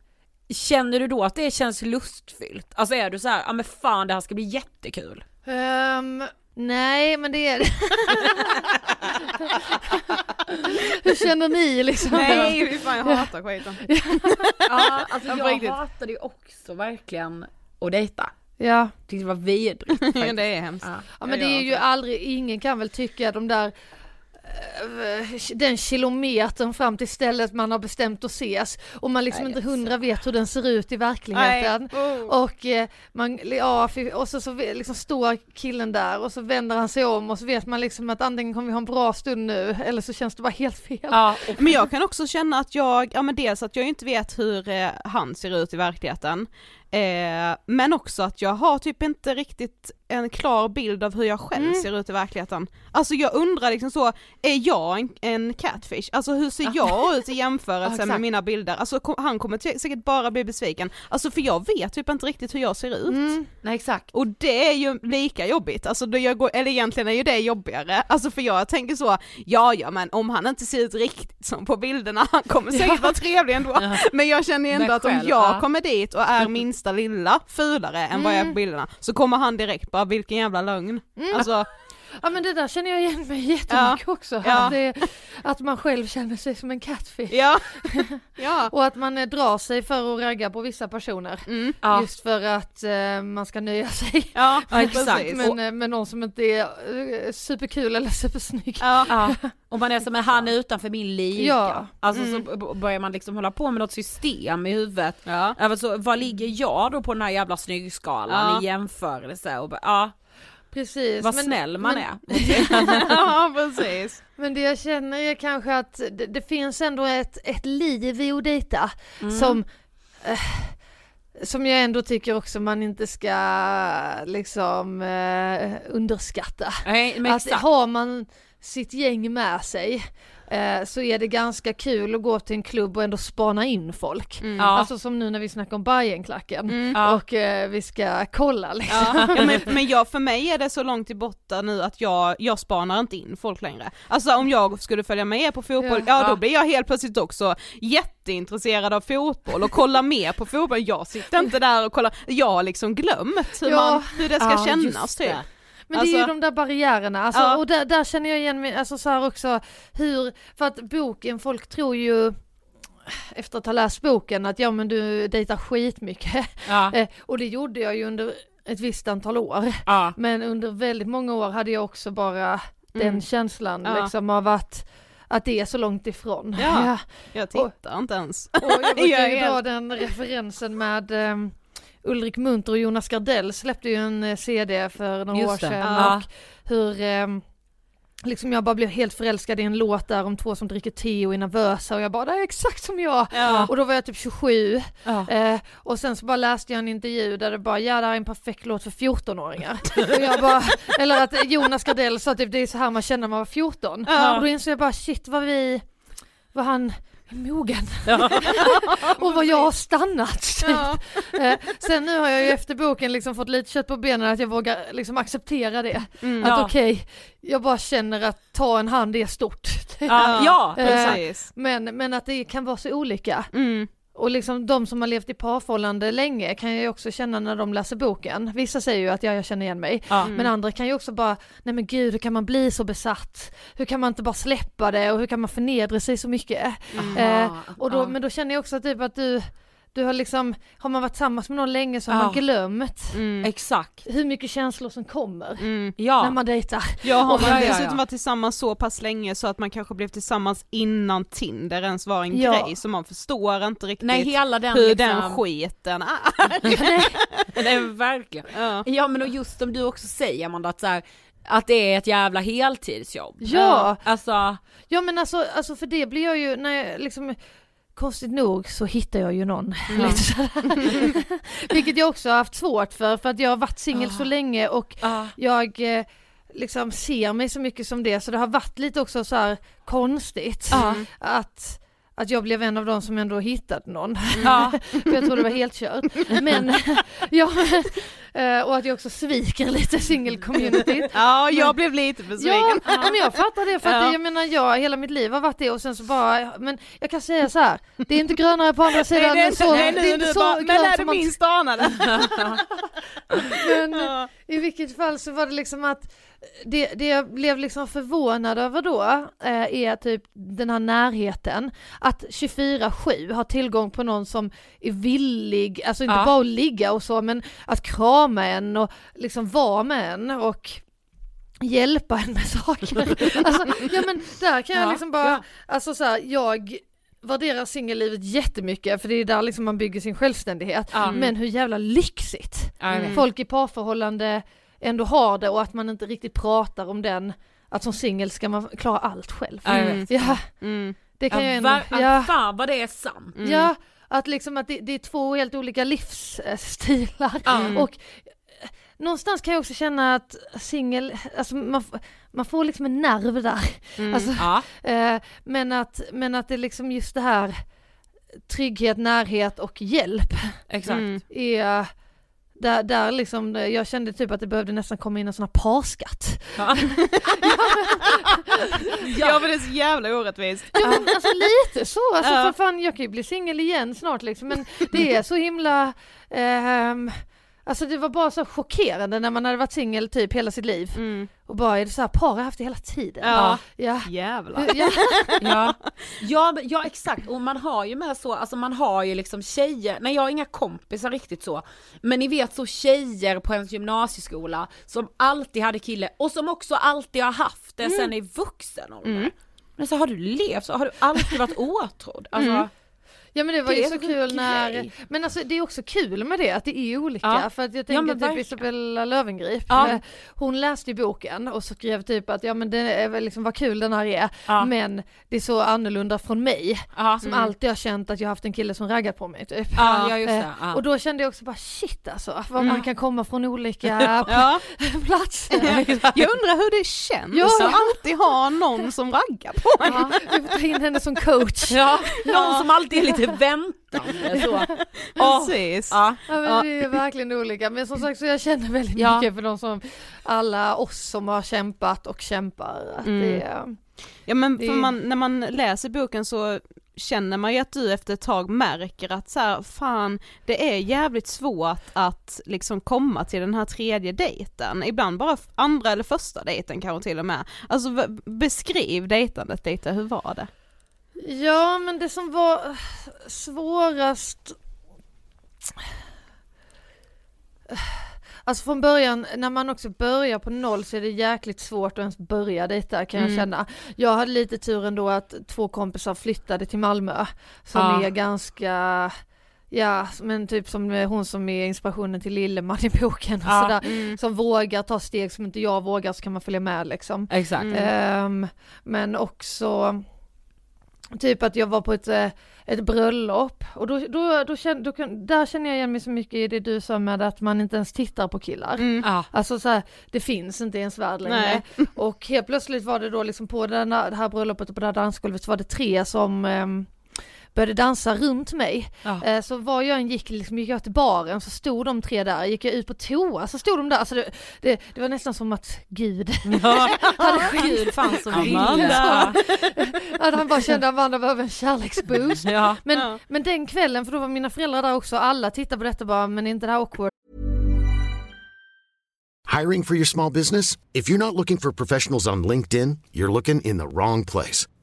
Känner du då att det känns lustfyllt? Alltså är du så här, ja men fan det här ska bli jättekul? Ehm, nej men det är det. Hur känner ni liksom? Nej fy fan jag hatar skiten. Ja alltså jag riktigt. hatade ju också verkligen att dejta. Ja. Tyckte det var vidrigt Ja, faktiskt. det är hemskt. Ja. Ja men det är ju aldrig, ingen kan väl tycka de där eh, den kilometern fram till stället man har bestämt att ses och man liksom Nej, inte hundra vet hur den ser ut i verkligheten. Oh. Och eh, man, ja, och så, så liksom står killen där och så vänder han sig om och så vet man liksom att antingen kommer vi ha en bra stund nu eller så känns det bara helt fel. Ja, Men jag kan också känna att jag, ja men dels att jag inte vet hur eh, han ser ut i verkligheten. Eh, men också att jag har typ inte riktigt en klar bild av hur jag själv Mm. ser ut i verkligheten. Alltså jag undrar liksom så, är jag en, en catfish? Alltså hur ser jag ut i jämförelse Ja, med mina bilder? Alltså kom, han kommer säkert bara bli besviken. Alltså för jag vet typ inte riktigt hur jag ser ut. Mm. Nej exakt. Och det är ju lika jobbigt, alltså då jag går, eller egentligen är ju det jobbigare, alltså för jag tänker så, ja ja men om han inte ser ut riktigt som på bilderna, han kommer säkert vara trevlig ändå. Men jag känner ändå Men att om själv, jag ja. kommer dit och är minsta lilla fulare än vad jag är på bilderna, så kommer han direkt bara, vilken jävla lögn. Alltså, Ja men det där känner jag igen mig jättemycket också. Ja. Att, det, att man själv känner sig som en catfish. ja. ja. Och att man eh, drar sig för att ragga på vissa personer. Mm. Ja. Just för att eh, man ska nöja sig Ja, Ja, exakt. precis. med, eh, med någon som inte är eh, superkul eller supersnygg. Ja. Ja, och man är som en han är utanför min liga. Ja. Alltså så b- börjar man liksom hålla på med något system i huvudet. Ja. Alltså, vad ligger jag då på den här jävla snyggskalan Ja. i jämförelse? Och, ja, Precis. vad men- snäll man men, är. ja, precis. Men det jag känner är kanske att det, det finns ändå ett, ett liv i att dejta Mm. som eh, som jag ändå tycker också man inte ska liksom eh, underskatta. Nej men Att exakt. har man sitt gäng med sig eh, så är det ganska kul att gå till en klubb och ändå spana in folk. Mm. Ja. Alltså som nu när vi snackar om Bajenklacken Mm. Ja. och eh, vi ska kolla liksom. Ja, ja, men, men jag, för mig är det så långt i botten nu att jag, jag spanar inte in folk längre. Alltså om jag skulle följa med er på fotboll, Ja. ja, då Ja. blir jag helt plötsligt också jätteintresserad av fotboll och kollar mer på fotboll. Jag sitter inte där och kollar, jag har liksom glömt hur, Ja. man, hur det ska Ja, kännas typ. Men det är ju Alltså- de där barriärerna, alltså, Ja. och där, där känner jag igen mig, alltså så här också hur, för att boken, folk tror ju efter att ha läst boken att ja men du dejtar skitmycket. Ja. Eh, och det gjorde jag ju under ett visst antal år. Ja. Men under väldigt många år hade jag också bara den Mm. känslan Ja. liksom av att, att det är så långt ifrån. Ja. Jag tittar inte ens. Och jag brukar ju dra den referensen med ehm, Ulrik Munter och Jonas Gardell släppte ju en eh, CD för några Just år sedan Ja. och hur ehm, Liksom jag bara blev helt förälskad i en låt där om två som dricker te och är nervösa och jag bara det är exakt som jag. Ja. Och då var jag typ 27 Ja. eh, och sen så bara läste jag en intervju där det bara ja det här är en perfekt låt för 14-åringar. och jag bara, eller att Jonas Gardell sa typ det är så här man känner när man var 14. Ja. Och då insåg jag bara shit vad vi, vad han mogen. och vad jag har stannat. Typ. Ja. Eh, sen nu har jag ju efter boken liksom fått lite kött på benen att jag vågar liksom acceptera det. Mm. Att Ja. okej, jag bara känner att ta en hand är stort. Ja, ja. Eh, precis. Men, men att det kan vara så olika. Mm. Och liksom de som har levt i parförhållande länge kan jag ju också känna när de läser boken. Vissa säger ju att ja, jag känner igen mig. Ja. Men andra kan ju också bara, nej men gud hur kan man bli så besatt? Hur kan man inte bara släppa det och hur kan man förnedra sig så mycket? Eh, och då, ja. Men då känner jag också typ att du, du har liksom, har man varit tillsammans med någon länge så har Ja. man glömt Mm. Exakt. hur mycket känslor som kommer Mm. Ja. när man dejtar. Ja, har Ja, man ja, ja. dessutom varit tillsammans så pass länge så att man kanske blev tillsammans innan Tinder ens var en Ja. grej, så man förstår inte riktigt Nej hela den hur liksom... den skiten är. Nej verkligen. Ja. Ja men och just som du också säger Amanda att så här, att det är ett jävla heltidsjobb. Ja. Alltså, Ja men alltså, alltså för det blir jag ju, när jag liksom Konstigt nog så hittar jag ju någon. Mm. Sådär. Vilket jag också har haft svårt för, för att jag har varit singel Ah. så länge och ja. jag eh, liksom ser mig så mycket som det, så det har varit lite också så här konstigt. Ja. Att, att jag blev en av de som ändå hittat någon. ja. för jag tror det var helt kört. Men, ja, eh, och att jag också sviker lite singel-communityt. ja, jag blev lite besviken. Ja, men jag fattar det för att Ja. jag menar jag hela mitt liv har varit det och sen så bara, men jag kan säga så här, det är inte grönare på andra sidan Nej, det är men inte, så, nej, det är nu, inte nu så bara, men grönt är det som man minst anade. men i vilket fall så var det liksom att det, det jag blev liksom förvånad över då eh, är typ den här närheten, att 24-7 har tillgång på någon som är villig, alltså inte Ja. bara att ligga och så men att krama en och liksom vara med en och hjälpa en med saker. alltså, ja men där kan jag Ja, liksom bara, ja. alltså så här, jag värderar singellivet jättemycket för det är där liksom man bygger sin självständighet. Ja. Men hur jävla lyxigt vet. folk i parförhållande ändå har det och att man inte riktigt pratar om den, att som singel ska man klara allt själv. Ja, jag Mm. Ja, Mm. det kan jag Ja, ändå, ver- ja, Fan vad det är sant. Mm. ja, att liksom att det, det är två helt olika livsstilar Mm. och eh, någonstans kan jag också känna att singel, alltså man, man får liksom en nerv där. Mm. Alltså, Ja. eh, men, att, men att det liksom just det här trygghet, närhet och hjälp Exakt. Mm. är där, där liksom, jag kände typ att det behövde nästan komma in en sån här parskatt. Ja. Ja men det är så jävla orättvist. Ja, men alltså lite så, alltså Ja. för fan jag kan ju bli singel igen snart liksom men det är så himla, ehm, alltså det var bara så chockerande när man hade varit singel typ hela sitt liv Mm. och bara är det så här, par har haft det hela tiden. Ja. Ja. Jävlar. Ja. Ja. Ja, men- ja exakt, och man har ju med så, alltså man har ju liksom tjejer, nej jag har inga kompisar riktigt så, men ni vet så tjejer på ens gymnasieskola som alltid hade kille och som också alltid har haft det sen i vuxen ålder. Men så har du levt så, har du alltid varit åtrådd? Alltså, Ja men det var Det ju så kul när, grej. men alltså det är också kul med det att det är olika Ja. för att jag Ja, tänker men typ. Isabella Löwengrip, Ja. hon läste ju boken och så skrev typ att ja men det är väl liksom vad kul den här är Ja. men det är så annorlunda från mig ja. som alltid har känt att jag har haft en kille som raggar på mig typ. Ja, ja just Eh, det. Ja. Och då kände jag också bara shit alltså, vad Mm. man kan komma från olika Ja. platser. Jag undrar hur det känns Ja. att alltid ha någon som raggar på en. Ja, vi får ta in henne som coach. Ja, någon som alltid är lite väntande så. Ja. Precis. Ja. Ja men det är verkligen olika, men som sagt så jag känner väldigt Ja. mycket för de som, alla oss som har kämpat och kämpar. Att Mm. det är, Ja men Det- för man, när man läser boken så känner man ju att du efter ett tag märker att så här, fan det är jävligt svårt att liksom komma till den här tredje dejten, ibland bara andra eller första dejten kanske till och med. Alltså beskriv dejtandet lite, hur var det? Ja men det som var svårast Alltså från början, när man också börjar på noll så är det jäkligt svårt att ens börja dejta kan jag Mm. känna. Jag hade lite tur ändå att två kompisar flyttade till Malmö som Ja. är ganska Ja men typ som hon som är inspirationen till Lilleman i boken och Ja. sådär. Som vågar ta steg som inte jag vågar så kan man följa med liksom. Exakt. Mm. Ehm, men också typ att jag var på ett, eh, ett bröllop och då, då, då, kände, då där känner jag igen mig så mycket i det du sa med att man inte ens tittar på killar. Mm. Ja. Alltså så här, det finns inte ens värld längre. Nej. Och helt plötsligt var det då liksom på den här, det här bröllopet och på det här dansgolvet så var det tre som ehm, började dansa runt mig. Ja. Eh, så var jag än gick, liksom, gick jag till baren så stod de tre där, gick jag ut på toa så stod de där, alltså det, det, det var nästan som att gud Ja, Gud fanns som Amanda. Att han bara kände att Amanda behöver en kärleksboost. Ja. Men, Ja. men den kvällen, för då var mina föräldrar där också, alla tittade på detta bara, men är inte det här awkward? Hiring for your small business? If you're not looking for professionals on LinkedIn, you're looking in the wrong place.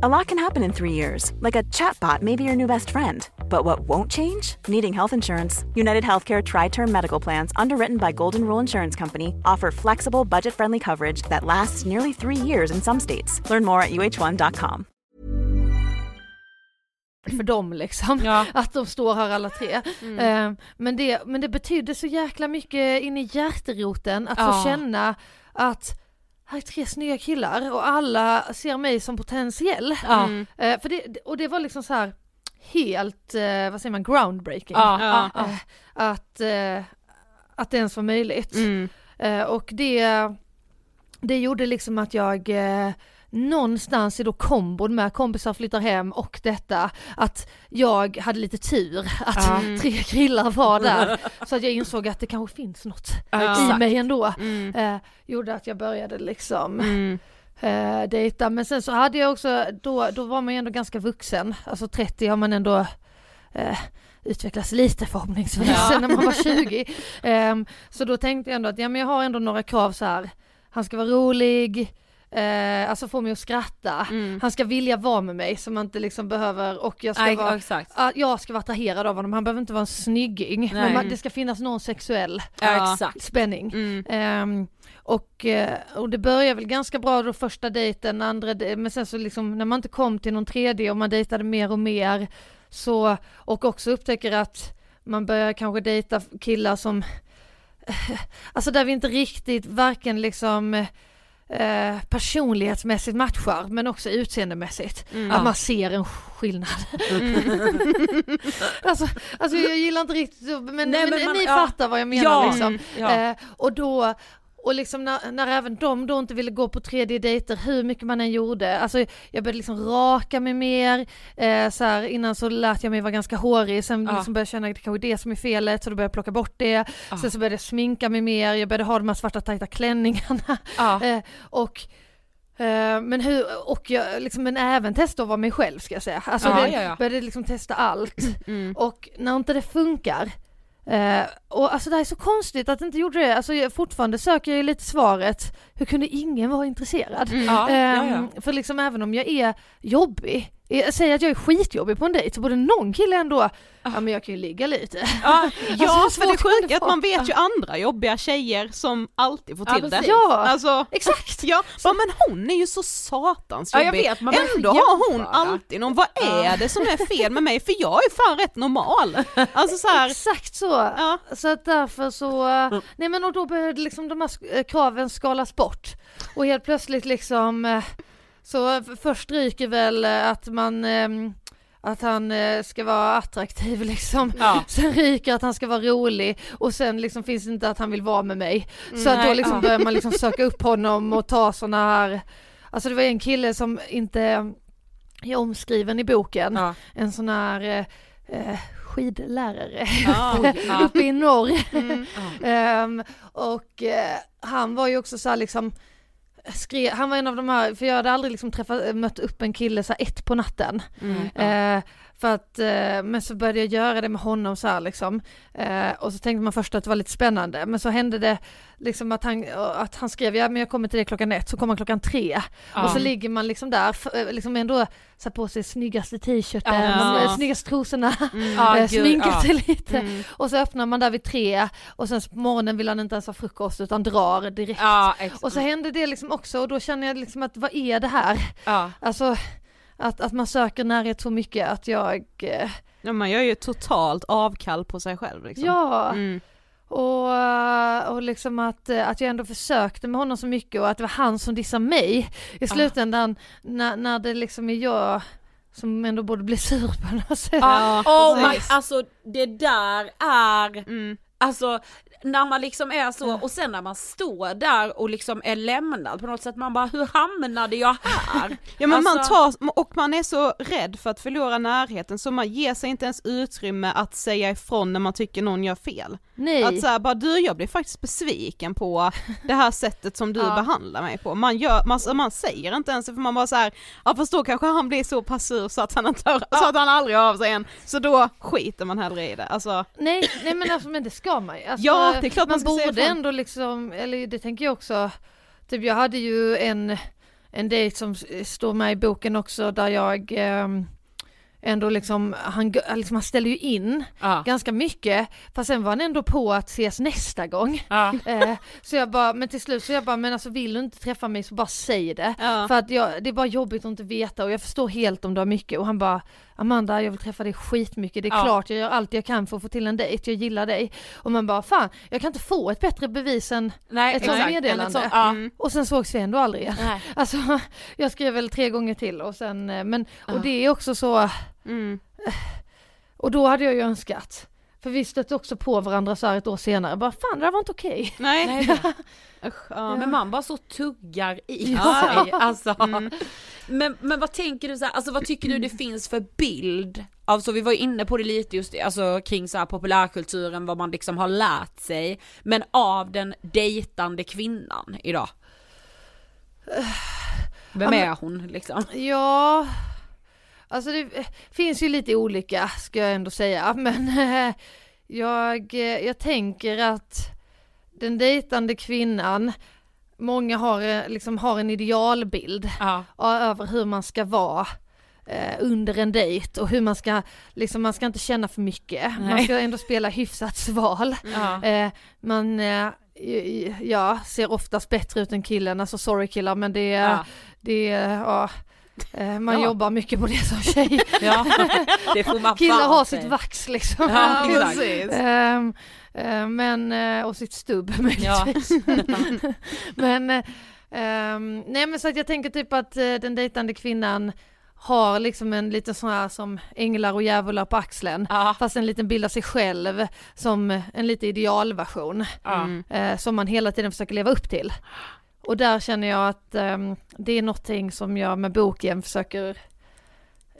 A lot can happen in three years, like a chatbot may be your new best friend. But what won't change? Needing health insurance. United Healthcare Tri Term Medical Plans, underwritten by Golden Rule Insurance Company, offer flexible, budget friendly coverage that lasts nearly three years in some states. Learn more at uh1.com. för dem liksom. Ja. Att de står här alla tre. Eh, men, det, men det betydde så jäkla mycket in i hjärteroten att Ja. få känna att här är tre snygga killar och alla ser mig som potentiell. Ja. Eh, för det, och det var liksom så här helt, eh, vad säger man, groundbreaking. Ja, Ja. ja, Eh, att, eh, att det ens var möjligt. Mm. Eh, och det, det gjorde liksom att jag eh, någonstans i då kombon med kompisar flyttar hem och detta, att jag hade lite tur att Ja. tre killar var där. så att jag insåg att det kanske finns något Ja, i mig ändå. Mm. Eh, gjorde att jag började liksom Mm. eh, dejta. Men sen så hade jag också, då, då var man ju ändå ganska vuxen, alltså 30 har man ändå eh, utvecklats lite förhoppningsvis Ja. när man var 20. Ehm, så då tänkte jag ändå att ja, men jag har ändå några krav så här. han ska vara rolig, eh, alltså få mig att skratta, Mm. han ska vilja vara med mig så man inte liksom behöver, och jag ska Nej, vara exakt. Ja, jag ska vara attraherad av honom, han behöver inte vara en snygging, men Nej. man, det ska finnas någon sexuell Ja, exakt. spänning. Mm. Ehm, och, eh, och det började väl ganska bra då första dejten, andra de- men sen så liksom när man inte kom till någon tredje och man dejtade mer och mer så, och också upptäcker att man börjar kanske dejta killar som, alltså där vi inte riktigt varken liksom eh, personlighetsmässigt matchar men också utseendemässigt. Mm. Att man ser en skillnad. alltså, alltså jag gillar inte riktigt men, Nej, men, men man- ni ja. fattar vad jag menar Ja, liksom. mm, ja. Eh, och då, och liksom när, när även de då inte ville gå på tredje dejter, hur mycket man än gjorde, alltså jag började liksom raka mig mer, eh, så här, innan så lät jag mig vara ganska hårig, sen Ja. liksom började jag känna att det kanske är det som är felet, så då började jag plocka bort det, Ja. sen så började jag sminka mig mer, jag började ha de här svarta tajta klänningarna, Ja. eh, och eh, men hur, och jag, liksom, men även testa att vara mig själv ska jag säga. Alltså Ja, det, ja, ja. började liksom testa allt. Mm. Och när inte det funkar, eh, och alltså det här är så konstigt att det inte gjorde det, alltså jag, fortfarande söker jag ju lite svaret, hur kunde ingen vara intresserad? Mm. Ja, ja, ja. Ehm, För liksom även om jag är jobbig, säger att jag är skitjobbig på en dejt så borde någon kille ändå, ja men jag kan ju ligga lite. Ja, Ja, Alltså, för det sjuka är att man vet ju andra jobbiga tjejer som alltid får Ja, till det. precis. Ja, Alltså, exakt! ja, bara, men hon är ju så satans Ja, jag jobbig. vet, man Ändå har hon jämföra. alltid någon, vad är det som är fel med mig? För jag är fan rätt normal. Alltså så här, Exakt så! ja. Så att därför så, eh, nej men och då började liksom de här eh, kraven skalas bort. Och helt plötsligt liksom, eh, så först ryker väl eh, att man, ehm, att han eh, ska vara attraktiv liksom. Ja. Sen ryker att han ska vara rolig och sen liksom finns det inte att han vill vara med mig. Så att då Nej, liksom ja. börjar man liksom söka upp honom och ta såna här, alltså det var en kille som inte är omskriven i boken, Ja. en sån här eh, eh, skidlärare ja. uppe i norr. Mm. Ehm, och eh, han var ju också så här liksom skrev, han var en av de här, för jag hade aldrig liksom träffat, mött upp en kille så här ett på natten. Mm. Eh, för att, eh, men så började jag göra det med honom så här liksom. Eh, och så tänkte man först att det var lite spännande, men så hände det liksom att han, att han skrev, ja men jag kommer till det klockan ett, så kommer han klockan tre. Och så ligger man liksom där, eh, liksom ändå satt på sig snyggaste t-shirten, Ja. snyggaste trosorna, Ja, sminkat ja. sig lite. Mm. Och så öppnar man där vid tre och sen på morgonen vill han inte ens ha frukost utan drar direkt. Ja. Och så hände det liksom också och då känner jag liksom att vad är det här? ja. Alltså att, att man söker närhet så mycket att jag, eh, Ja, man gör ju totalt avkall på sig själv liksom. ja, Mm. och, och liksom att, eh, att jag ändå försökte med honom så mycket och att det var han som dissade mig i slutändan när, när det liksom är jag som ändå borde bli sur på något sätt. Ja, oh my, alltså det där är, Mm. Alltså när man liksom är så och sen när man står där och liksom är lämnad på något sätt, man bara hur hamnade jag här? Ja men man Alltså- tar, och man är så rädd för att förlora närheten så man ger sig inte ens utrymme att säga ifrån när man tycker någon gör fel. Nej. Att säga bara du jag blir faktiskt besviken på det här sättet som du Ja. behandlar mig på. Man, gör, man, man säger inte ens för man bara så här, ja fast då kanske han blir så pass sur så att han inte hör, så att han aldrig hör av sig än. Så då skiter man hellre i det. Alltså, Nej, nej men alltså men det ska man ju. Alltså, Ja, det är klart man man säga borde ändå liksom, eller det tänker jag också, typ jag hade ju en, en dejt som står med i boken också där jag ehm, ändå liksom, han, liksom, han ställer ju in Ja. ganska mycket, fast sen var han ändå på att ses nästa gång. Ja. Eh, så jag bara, men till slut så jag bara, men alltså vill du inte träffa mig så bara säg det. Ja. För att jag, det är bara jobbigt att inte veta och jag förstår helt om du har mycket och han bara Amanda jag vill träffa dig skitmycket, det är Ja. klart jag gör allt jag kan för att få till en dejt, jag gillar dig. Och man bara fan, jag kan inte få ett bättre bevis än Nej, ett sånt meddelande. En sån- ja. Mm. Och sen sågs vi ändå aldrig igen. Nej. Alltså jag skrev väl tre gånger till och sen, eh, men Ja. och det är också så, Mm. och då hade jag ju önskat för vi stötte också på varandra så här ett år senare, bara fan det där var inte okej. Nej. Nej, Usch, ja. Men man bara så tuggar i Ja. sig. Alltså. Mm. Men, men vad tänker du så här, alltså vad tycker du det finns för bild? Alltså vi var inne på det lite just alltså kring så här populärkulturen, vad man liksom har lärt sig. Men av den dejtande kvinnan idag. Vem är hon liksom? Ja, alltså det eh, finns ju lite olika ska jag ändå säga, men eh, jag, eh, jag tänker att den dejtande kvinnan, många har, liksom, har en idealbild Ja. över hur man ska vara eh, under en dejt och hur man ska, liksom man ska inte känna för mycket, man Nej. ska ändå spela hyfsat sval. Ja. Eh, man, eh, ja, ser oftast bättre ut än killen, alltså sorry killar men det, Ja. det, ja, man Ja. jobbar mycket på det som tjej. ja, det får man Killar har sitt vax liksom. Ja, exakt. Ehm, eh, men, eh, och sitt stubb möjligtvis. men, eh, ehm, nej men så att jag tänker typ att eh, den dejtande kvinnan har liksom en liten sån här som änglar och djävular på axeln. Ja. Fast en liten bild av sig själv som en lite idealversion. Ja. Eh, som man hela tiden försöker leva upp till. Och där känner jag att ehm, det är någonting som jag med boken försöker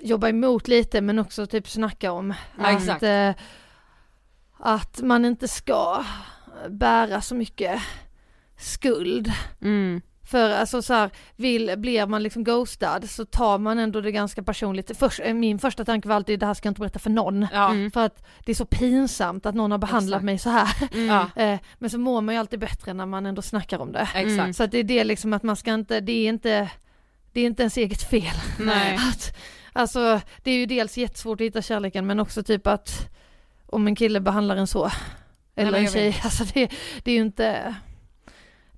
jobba emot lite men också typ snacka om. Ja, att, exakt. eh, att man inte ska bära så mycket skuld. Mm. För alltså så här, vill, blir man liksom ghostad så tar man ändå det ganska personligt. Först, eh, min första tanke var alltid det här ska jag inte berätta för någon. Ja. Mm. För att det är så pinsamt att någon har behandlat Exakt. mig så här. Ja. Eh, Men så mår man ju alltid bättre när man ändå snackar om det. Exakt. Så att det är det liksom att man ska inte, det är inte, det är inte ens eget fel. Nej. Att, alltså det är ju dels jättesvårt att hitta kärleken men också typ att om en kille behandlar en så, eller men en tjej, alltså det, det är ju inte,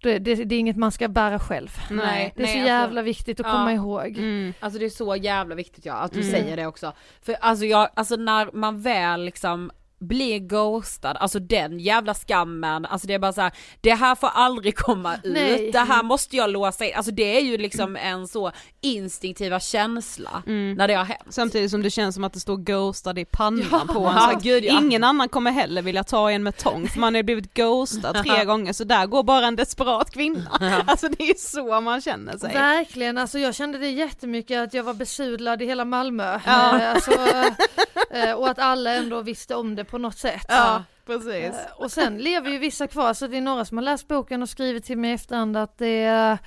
det, det, är inget man ska bära själv. Nej. Det är Nej, så alltså- jävla viktigt att Ja. komma ihåg. Mm. Alltså det är så jävla viktigt ja, att du Mm. säger det också. För alltså jag, alltså när man väl liksom blir ghostad, alltså den jävla skammen, alltså det är bara så här, det här får aldrig komma ut, Nej. det här måste jag låsa in, alltså det är ju liksom en så instinktiva känsla Mm. när det har hänt. Samtidigt som det känns som att det står ghostad i pannan Ja. på en. Så gud, ja. Ingen annan kommer heller vilja ta en med tång för man har blivit ghostad tre gånger så där går bara en desperat kvinna. Alltså det är ju så man känner sig. Verkligen, alltså jag kände det jättemycket att jag var besudlad i hela Malmö. Ja. Eh, Alltså, eh, och att alla ändå visste om det på något sätt. Ja, precis. Eh, Och sen lever ju vissa kvar, så det är några som har läst boken och skrivit till mig i efterhand att det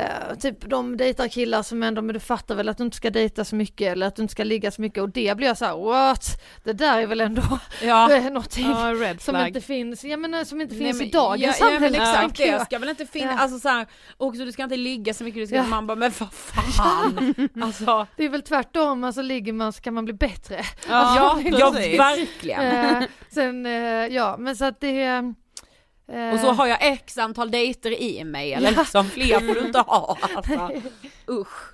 är eh, typ de dejtar killar som ändå, men du fattar väl att du inte ska dejta så mycket eller att du inte ska ligga så mycket och det blir jag så här: what? Det där är väl ändå Ja. någonting Ja, som inte finns, ja men eh, som inte Nej, finns men- i dagens ja, ja, samhälle. men exakt det, ska väl inte finnas, Ja. alltså såhär, också du ska inte ligga så mycket, du ska, Ja. man bara men vad fan, alltså. Det är väl tvärtom, alltså ligger man så kan man bli bättre. Ja, Ja, ja verkligen. Eh, sen, eh, ja men så att det eh, Och så har jag x antal dejter i mig, eller Ja. liksom fler får du inte ha. Alltså. Usch.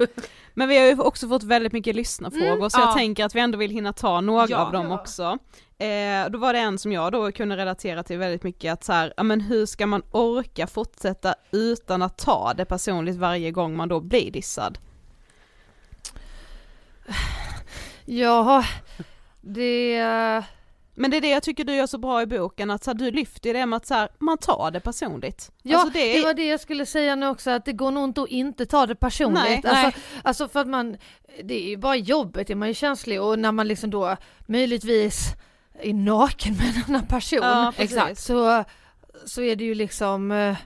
Men vi har ju också fått väldigt mycket lyssnarfrågor så ja. jag tänker att vi ändå vill hinna ta några Ja. av dem också. Eh, då var det en som jag då kunde relatera till väldigt mycket att så här, ja men hur ska man orka fortsätta utan att ta det personligt varje gång man då blir dissad? Ja, det... Men det är det jag tycker du gör så bra i boken, att så här, du lyfter det med att så här, man tar det personligt. Ja, Alltså, det, var det jag skulle säga nu också, att det går nog inte att inte ta det personligt. Nej, alltså, nej. alltså för att man, det är ju bara jobbet är man ju känslig och när man liksom då möjligtvis är naken med en annan person. Ja. Exakt. Så, så är det ju liksom eh,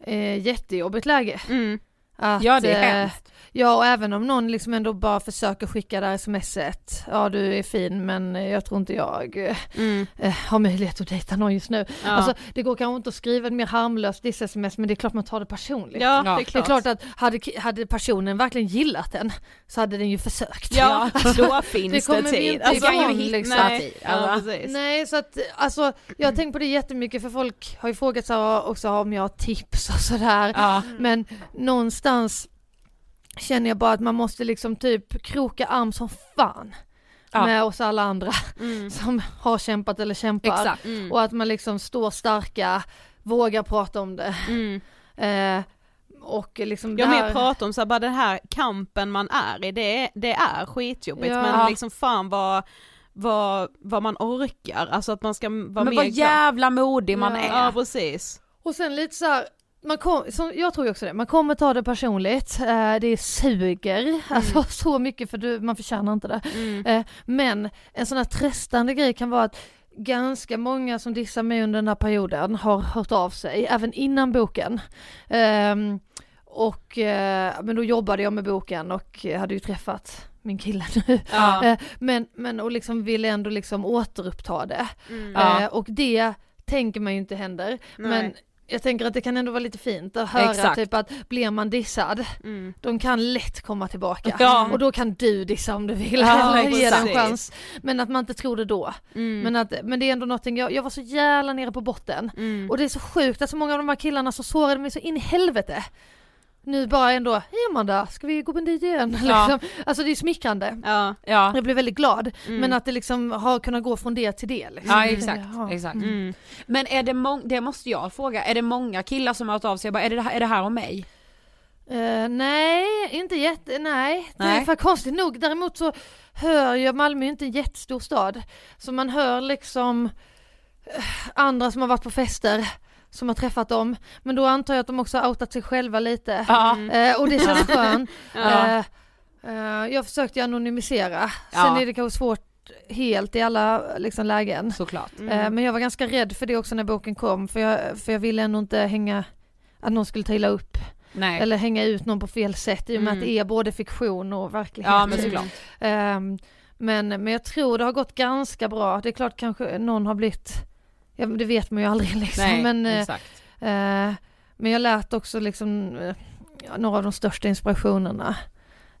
eh, jättejobbigt läge. Mm. Att, Ja det är eh, hemskt. Ja och även om någon liksom ändå bara försöker skicka det här smset, ja du är fin men jag tror inte jag Mm. eh, har möjlighet att dejta någon just nu. Ja. Alltså det går kanske inte att skriva en mer harmlös diss-sms men det är klart man tar det personligt. ja, Ja. det är Det är klart. klart att hade, hade personen verkligen gillat den så hade den ju försökt. Ja, Alltså, då finns det kommer det vi tid. inte Alltså, ifrån, kan ju hitta liksom. nej, tid, ja, alltså. Nej så att alltså jag har tänkt på det jättemycket för folk har ju frågat så här också om jag har tips och sådär. Ja. Men någonstans känner jag bara att man måste liksom typ kroka arm som fan Ja. med oss alla andra Mm. som har kämpat eller kämpar. Exakt. Mm. Och att man liksom står starka, vågar prata om det. Mm. Eh, och liksom Jag det mer här- prata om så här, bara den här kampen man är i, det är, det är skitjobbigt Ja. men liksom fan vad vad, vad man orkar, alltså att man ska vara Men mer vad jävla modig man Ja. är. Ja precis. Och sen lite så här, man kom, som, jag tror ju också det, man kommer ta det personligt, eh, det suger, alltså så mycket för du, man förtjänar inte det. Eh, men en sån här tröstande grej kan vara att ganska många som dissar mig under den här perioden har hört av sig, även innan boken. Ehm, och, eh, men då jobbade jag med boken och hade ju träffat min kille nu. Ja. Eh, men, men och liksom ville ändå liksom återuppta det. Ja. Eh, och det tänker man ju inte händer. Men Nej. Jag tänker att det kan ändå vara lite fint att höra Exakt. typ att blir man dissad, Mm. de kan lätt komma tillbaka. Ja. Och då kan du dissa om du vill, Ja, eller ge den en chans. Men att man inte tror det då. Mm. Men, att, men det är ändå någonting, jag, jag var så jävla nere på botten. Mm. Och det är så sjukt att så många av de här killarna så sårade mig så in i helvete. Nu bara ändå, hej Amanda, ska vi gå på en dejt igen? Ja. Liksom. Alltså det är smickrande. Ja. Ja. Jag blev väldigt glad, Mm. men att det liksom har kunnat gå från det till det. Liksom. Ja exakt, Ja. exakt. Mm. Men är det många, det måste jag fråga, är det många killar som har hört av sig och bara, är det, här- är det här om mig? Eh, nej, inte jätte, nej. Det är Nej. för konstigt nog. Däremot så hör jag, Malmö är inte en jättestor stad. Så man hör liksom eh, andra som har varit på fester som har träffat dem. Men då antar jag att de också har outat sig själva lite. Ja. Eh, och det känns skönt. Ja. Eh, eh, jag försökte anonymisera. Sen Ja. är det kanske svårt helt i alla liksom, lägen. Såklart. Eh, men jag var ganska rädd för det också när boken kom. För jag, för jag ville ändå inte hänga, att någon skulle ta illa upp. Nej. Eller hänga ut någon på fel sätt i och med Mm. att det är både fiktion och verklighet. Ja men såklart. Ehm, men, men jag tror det har gått ganska bra. Det är klart kanske någon har blivit, ja det vet man ju aldrig liksom. Nej, men, eh, exakt. eh, men jag lät också liksom eh, ja, några av de största inspirationerna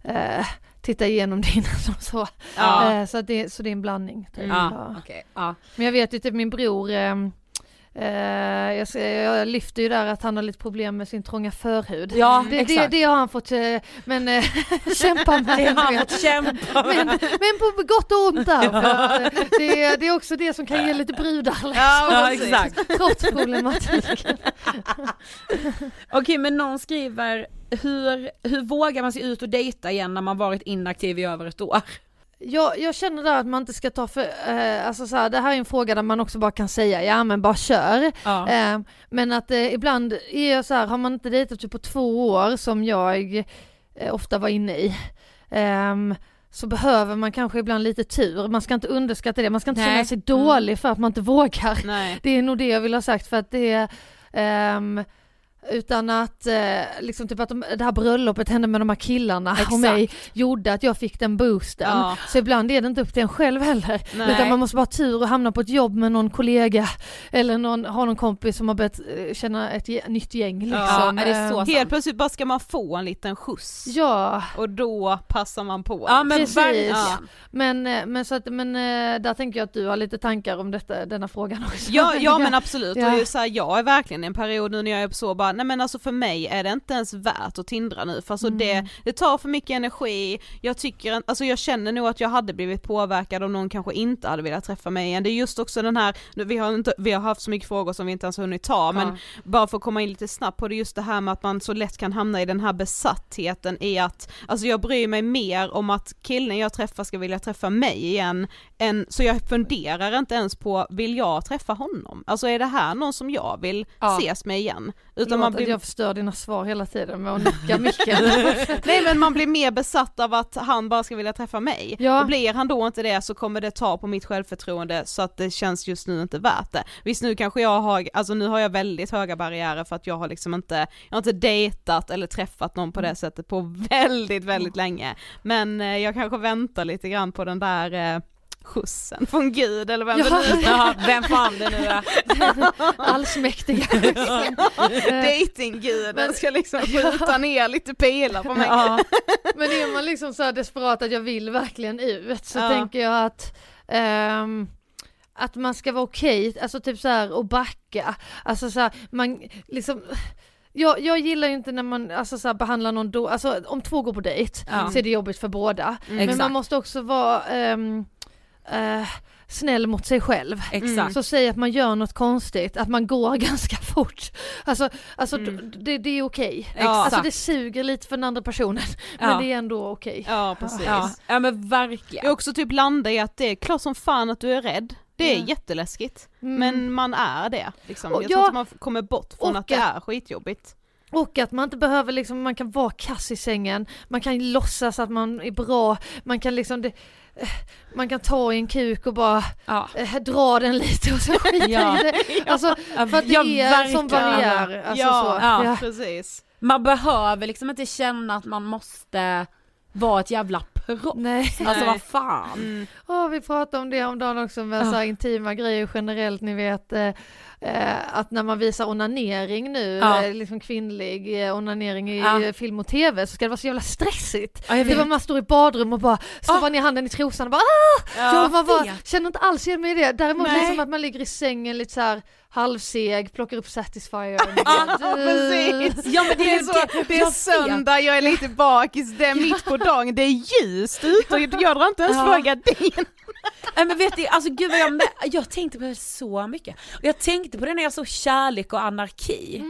eh, titta igenom dina som så. Ja. Eh, så, det, så det är en blandning. Typ. Ja, Ja. Ja. Men jag vet ju typ min bror, eh, jag, jag lyfter ju där att han har lite problem med sin trånga förhud. Ja, det, det, det har han fått, eh, men eh, kämpa med. Det har han fått kämpa med. men, men på gott och ont där. Att, det, det är också det som kan ge lite brudar liksom, Ja, exakt. trots problematiken. Okej men någon skriver, hur, hur vågar man sig ut och dejta igen när man varit inaktiv i över ett år? Jag, jag känner där att man inte ska ta för, eh, alltså så här, det här är en fråga där man också bara kan säga ja men bara kör. Ja. Eh, men att eh, ibland är jag så här, har man inte dejtat typ på två år som jag eh, ofta var inne i, ehm, så behöver man kanske ibland lite tur. Man ska inte underskatta det, man ska inte Nej. känna sig dålig för att man inte vågar. Nej. Det är nog det jag vill ha sagt för att det är ehm, utan att, eh, liksom typ att de, det här bröllopet hände med de här killarna och Exakt. mig gjorde att jag fick den boosten. Ja. Så ibland är det inte upp till en själv heller. Nej. Utan man måste bara ha tur och hamna på ett jobb med någon kollega eller någon, ha någon kompis som har börjat eh, känna ett nytt gäng liksom. Ja, är det så Ehm, Helt plötsligt bara ska man få en liten skjuts. Ja, Och då passar man på. Ja men Precis. verkligen. men, eh, men, så att, men eh, där tänker jag att du har lite tankar om detta, denna frågan också. Ja, ja men absolut, Ja. och så här, jag är verkligen i en period nu när jag är så bara, nej men alltså för mig är det inte ens värt att tindra nu för alltså Mm. det, det tar för mycket energi, jag tycker, alltså jag känner nog att jag hade blivit påverkad om någon kanske inte hade velat träffa mig igen, det är just också den här, vi har inte, vi har haft så mycket frågor som vi inte ens har hunnit ta men Ja. bara för att komma in lite snabbt på det, just det här med att man så lätt kan hamna i den här besattheten i att, alltså jag bryr mig mer om att killen jag träffar ska vilja träffa mig igen, än, så jag funderar inte ens på, vill jag träffa honom? Alltså är det här någon som jag vill Ja. ses med igen? Utan Utan man att blir, jag förstör dina svar hela tiden med att nicka micken. nej men man blir mer besatt av att han bara ska vilja träffa mig. Ja. Och blir han då inte det så kommer det ta på mitt självförtroende så att det känns just nu inte värt det. Visst nu kanske jag har, alltså nu har jag väldigt höga barriärer för att jag har liksom inte, jag har inte dejtat eller träffat någon på det sättet på väldigt, väldigt länge. Men eh, jag kanske väntar lite grann på den där eh, skjutsen från gud eller vem Ja. det nu är. Ja, vem fan det nu är. Allsmäktiga. Eh, Datingguden ska liksom skjuta ner lite pilar på mig. Ja. Men är man liksom så här desperat att jag vill verkligen ut så Ja. tänker jag att ehm, att man ska vara okej, alltså typ så här och backa, alltså så här, man liksom jag, jag gillar ju inte när man alltså så här, behandlar någon då, alltså om två går på dejt Ja. så är det jobbigt för båda. Men Exakt. man måste också vara ehm, eh, snäll mot sig själv. Exakt. Så säg att man gör något konstigt, att man går ganska fort. Alltså, alltså d- det, det är okej. Alltså Exakt. det suger lite för den andra personen, men Ja. det är ändå okej. Ja precis. Ja, ja men verkligen. Jag också typ landa i att det är klart som fan att du är rädd. Det är jätteläskigt. Mm. Men man är det liksom. Jag ja, tror inte man kommer bort från och att det är skitjobbigt. Och att man inte behöver liksom, man kan vara kass i sängen, man kan låtsas att man är bra, man kan liksom det, man kan ta i en kuk och bara Ja. eh, dra den lite och sen skita Ja. Alltså för att det är sån verkligen. barriär. Alltså, ja, så. ja. Ja. precis. Man behöver liksom inte känna att man måste vara ett jävla proffs. Nej. Alltså vad fan. Mm. Ja, vi pratade om det om dagen också med Ja. så intima grejer generellt, ni vet eh, eh, att när man visar onanering nu, Ja. eh, liksom kvinnlig eh, onanering i Ja. film och tv så ska det vara så jävla stressigt. Ja, det var man står i badrum och bara stoppar ner handen i trosan och bara ah! Man bara, känner inte alls igen mig i det. Däremot Nej. liksom att man ligger i sängen lite så här halvseg, plockar upp Satisfyer. Ja, precis. Ja men Det är, så, det är jag vet. söndag, jag är lite bakis, det är mitt på dagen, det är ljust ute och jag drar inte ens Ja. för gardin. Nej men vet du, alltså gud vad jag, med, jag tänkte på det så mycket. Jag tänkte Tänkte på det när jag såg Kärlek och anarki.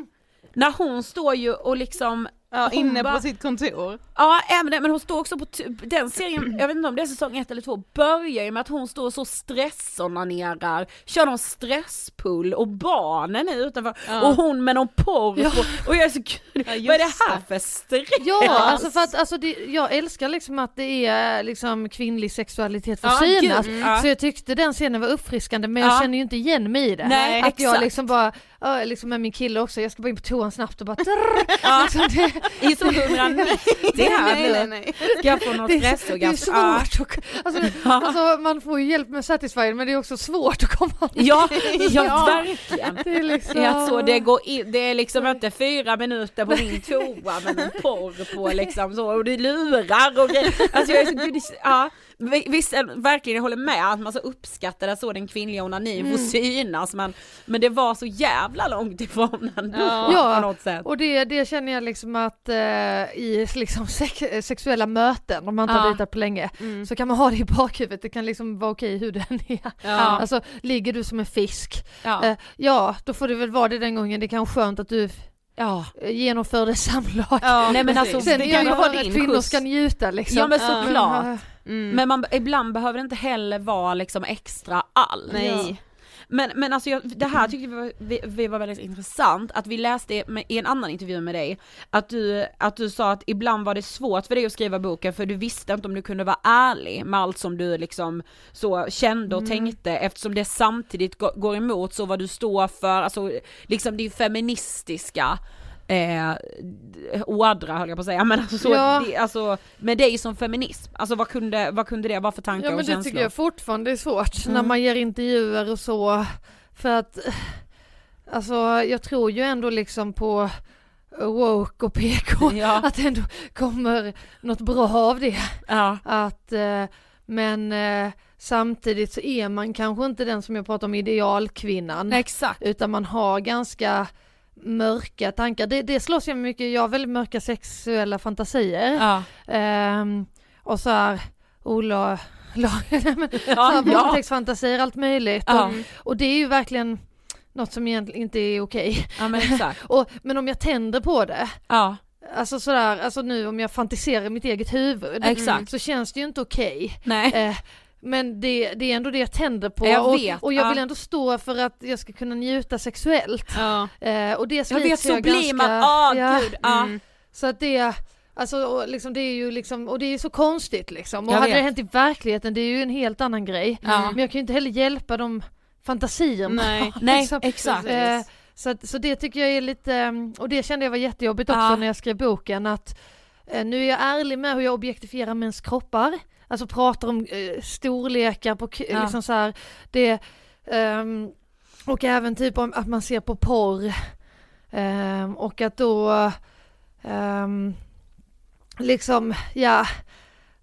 När hon står ju och liksom Ja, inne bara- på sitt kontor. Ja men hon står också på, den serien, jag vet inte om det är säsong ett eller två, börjar ju med att hon står så stressonanerar, kör någon stresspull och barnen är utanför och hon med någon porr Ja. på, och jag är så gud, Ja, vad är det här för stress? Ja, alltså för att alltså det, jag älskar liksom att det är liksom kvinnlig sexualitet får Ja, synas. gud, ja. Så jag tyckte den scenen var uppfriskande men jag Ja. känner ju inte igen mig i det. Nej, att jag exakt. liksom bara, ja, liksom med min kille också, jag ska bara in på toan snabbt och bara trrr, liksom det, I så 190 här nej, nej, nej. ska jag få det, är- det är svårt och, alltså, alltså man får ju hjälp med Satisfyer men det är också svårt att komma Ja, ja, verkligen. Det är liksom... Det är att så det går in, det är liksom inte fyra minuter på din toa med en porr på liksom så och det lurar och grejer. Alltså jag är så, det- ja. Vi- Visst, eh, verkligen jag håller med att man så uppskattar att så den kvinnliga onanin Mm. får synas men, men det var så jävla långt ifrån ändå Ja. på något sätt. Och det, det känner jag liksom att eh, i liksom sex, sexuella möten, om man inte Ja. har dejtat på länge, Mm. så kan man ha det i bakhuvudet, det kan liksom vara okej hur den är. Ja. Alltså ligger du som en fisk, Ja. eh, ja då får det väl vara det den gången, det kan vara skönt att du ja. eh, genomförde samlag. Ja, Nej, men alltså, Sen det kan ju vara att kvinnor ska njuta liksom. ja men Ja. såklart. Mm. Men man, ibland behöver det inte heller vara liksom extra allt. Nej. Men, men alltså jag, det här tyckte vi var, vi, vi var väldigt intressant, att vi läste med, i en annan intervju med dig, att du, att du sa att ibland var det svårt för dig att skriva boken för du visste inte om du kunde vara ärlig med allt som du liksom så kände och tänkte eftersom det samtidigt går, går emot så vad du står för, alltså liksom din feministiska eh, ådra höll jag på att säga, men alltså, så, Ja. det, alltså med dig som feminism, alltså vad kunde, vad kunde det vara för tankar Ja men och det känslor? tycker jag fortfarande är svårt när Mm. man ger intervjuer och så. För att, alltså jag tror ju ändå liksom på woke och PK, Ja. att det ändå kommer något bra av det. Ja. Att, eh, men eh, samtidigt så är man kanske inte den som jag pratar om idealkvinnan. Exakt. Utan man har ganska mörka tankar. Det, det slåss jag mycket, jag har väldigt mörka sexuella fantasier. Ja. Ehm, och så här, Ola, la, men, så Ja, här, ja. våldtäktsfantasier, allt möjligt. Ja. Och, och det är ju verkligen något som egentligen inte är okej. ja men exakt. Och, men om jag tänder på det, Ja. alltså sådär, alltså nu om jag fantiserar i mitt eget huvud, Exakt. så känns det ju inte okej. Nej. Eh, men det, det är ändå det jag tänder på Jag och, vet, och jag ja. vill ändå stå för att jag ska kunna njuta sexuellt. Ja. Eh, och det Jag vet så jag blir ganska, man, ah ja, gud, ja. Mm. Så att det, alltså och liksom det är ju liksom, och det är så konstigt liksom. Och Jag hade det vet. hänt i verkligheten, det är ju en helt annan grej. Ja. Men jag kan ju inte heller hjälpa de fantasierna. Nej. Nej, Liksom. exakt. Eh, så, att, så det tycker jag är lite, mm, och det kände jag var jättejobbigt också Ja. när jag skrev boken att eh, nu är jag ärlig med hur jag objektifierar mäns kroppar, alltså pratar om eh, storlekar på, Ja. liksom så här, det, ehm, och även typ om att man ser på porr ehm, och att då ehm, liksom, ja,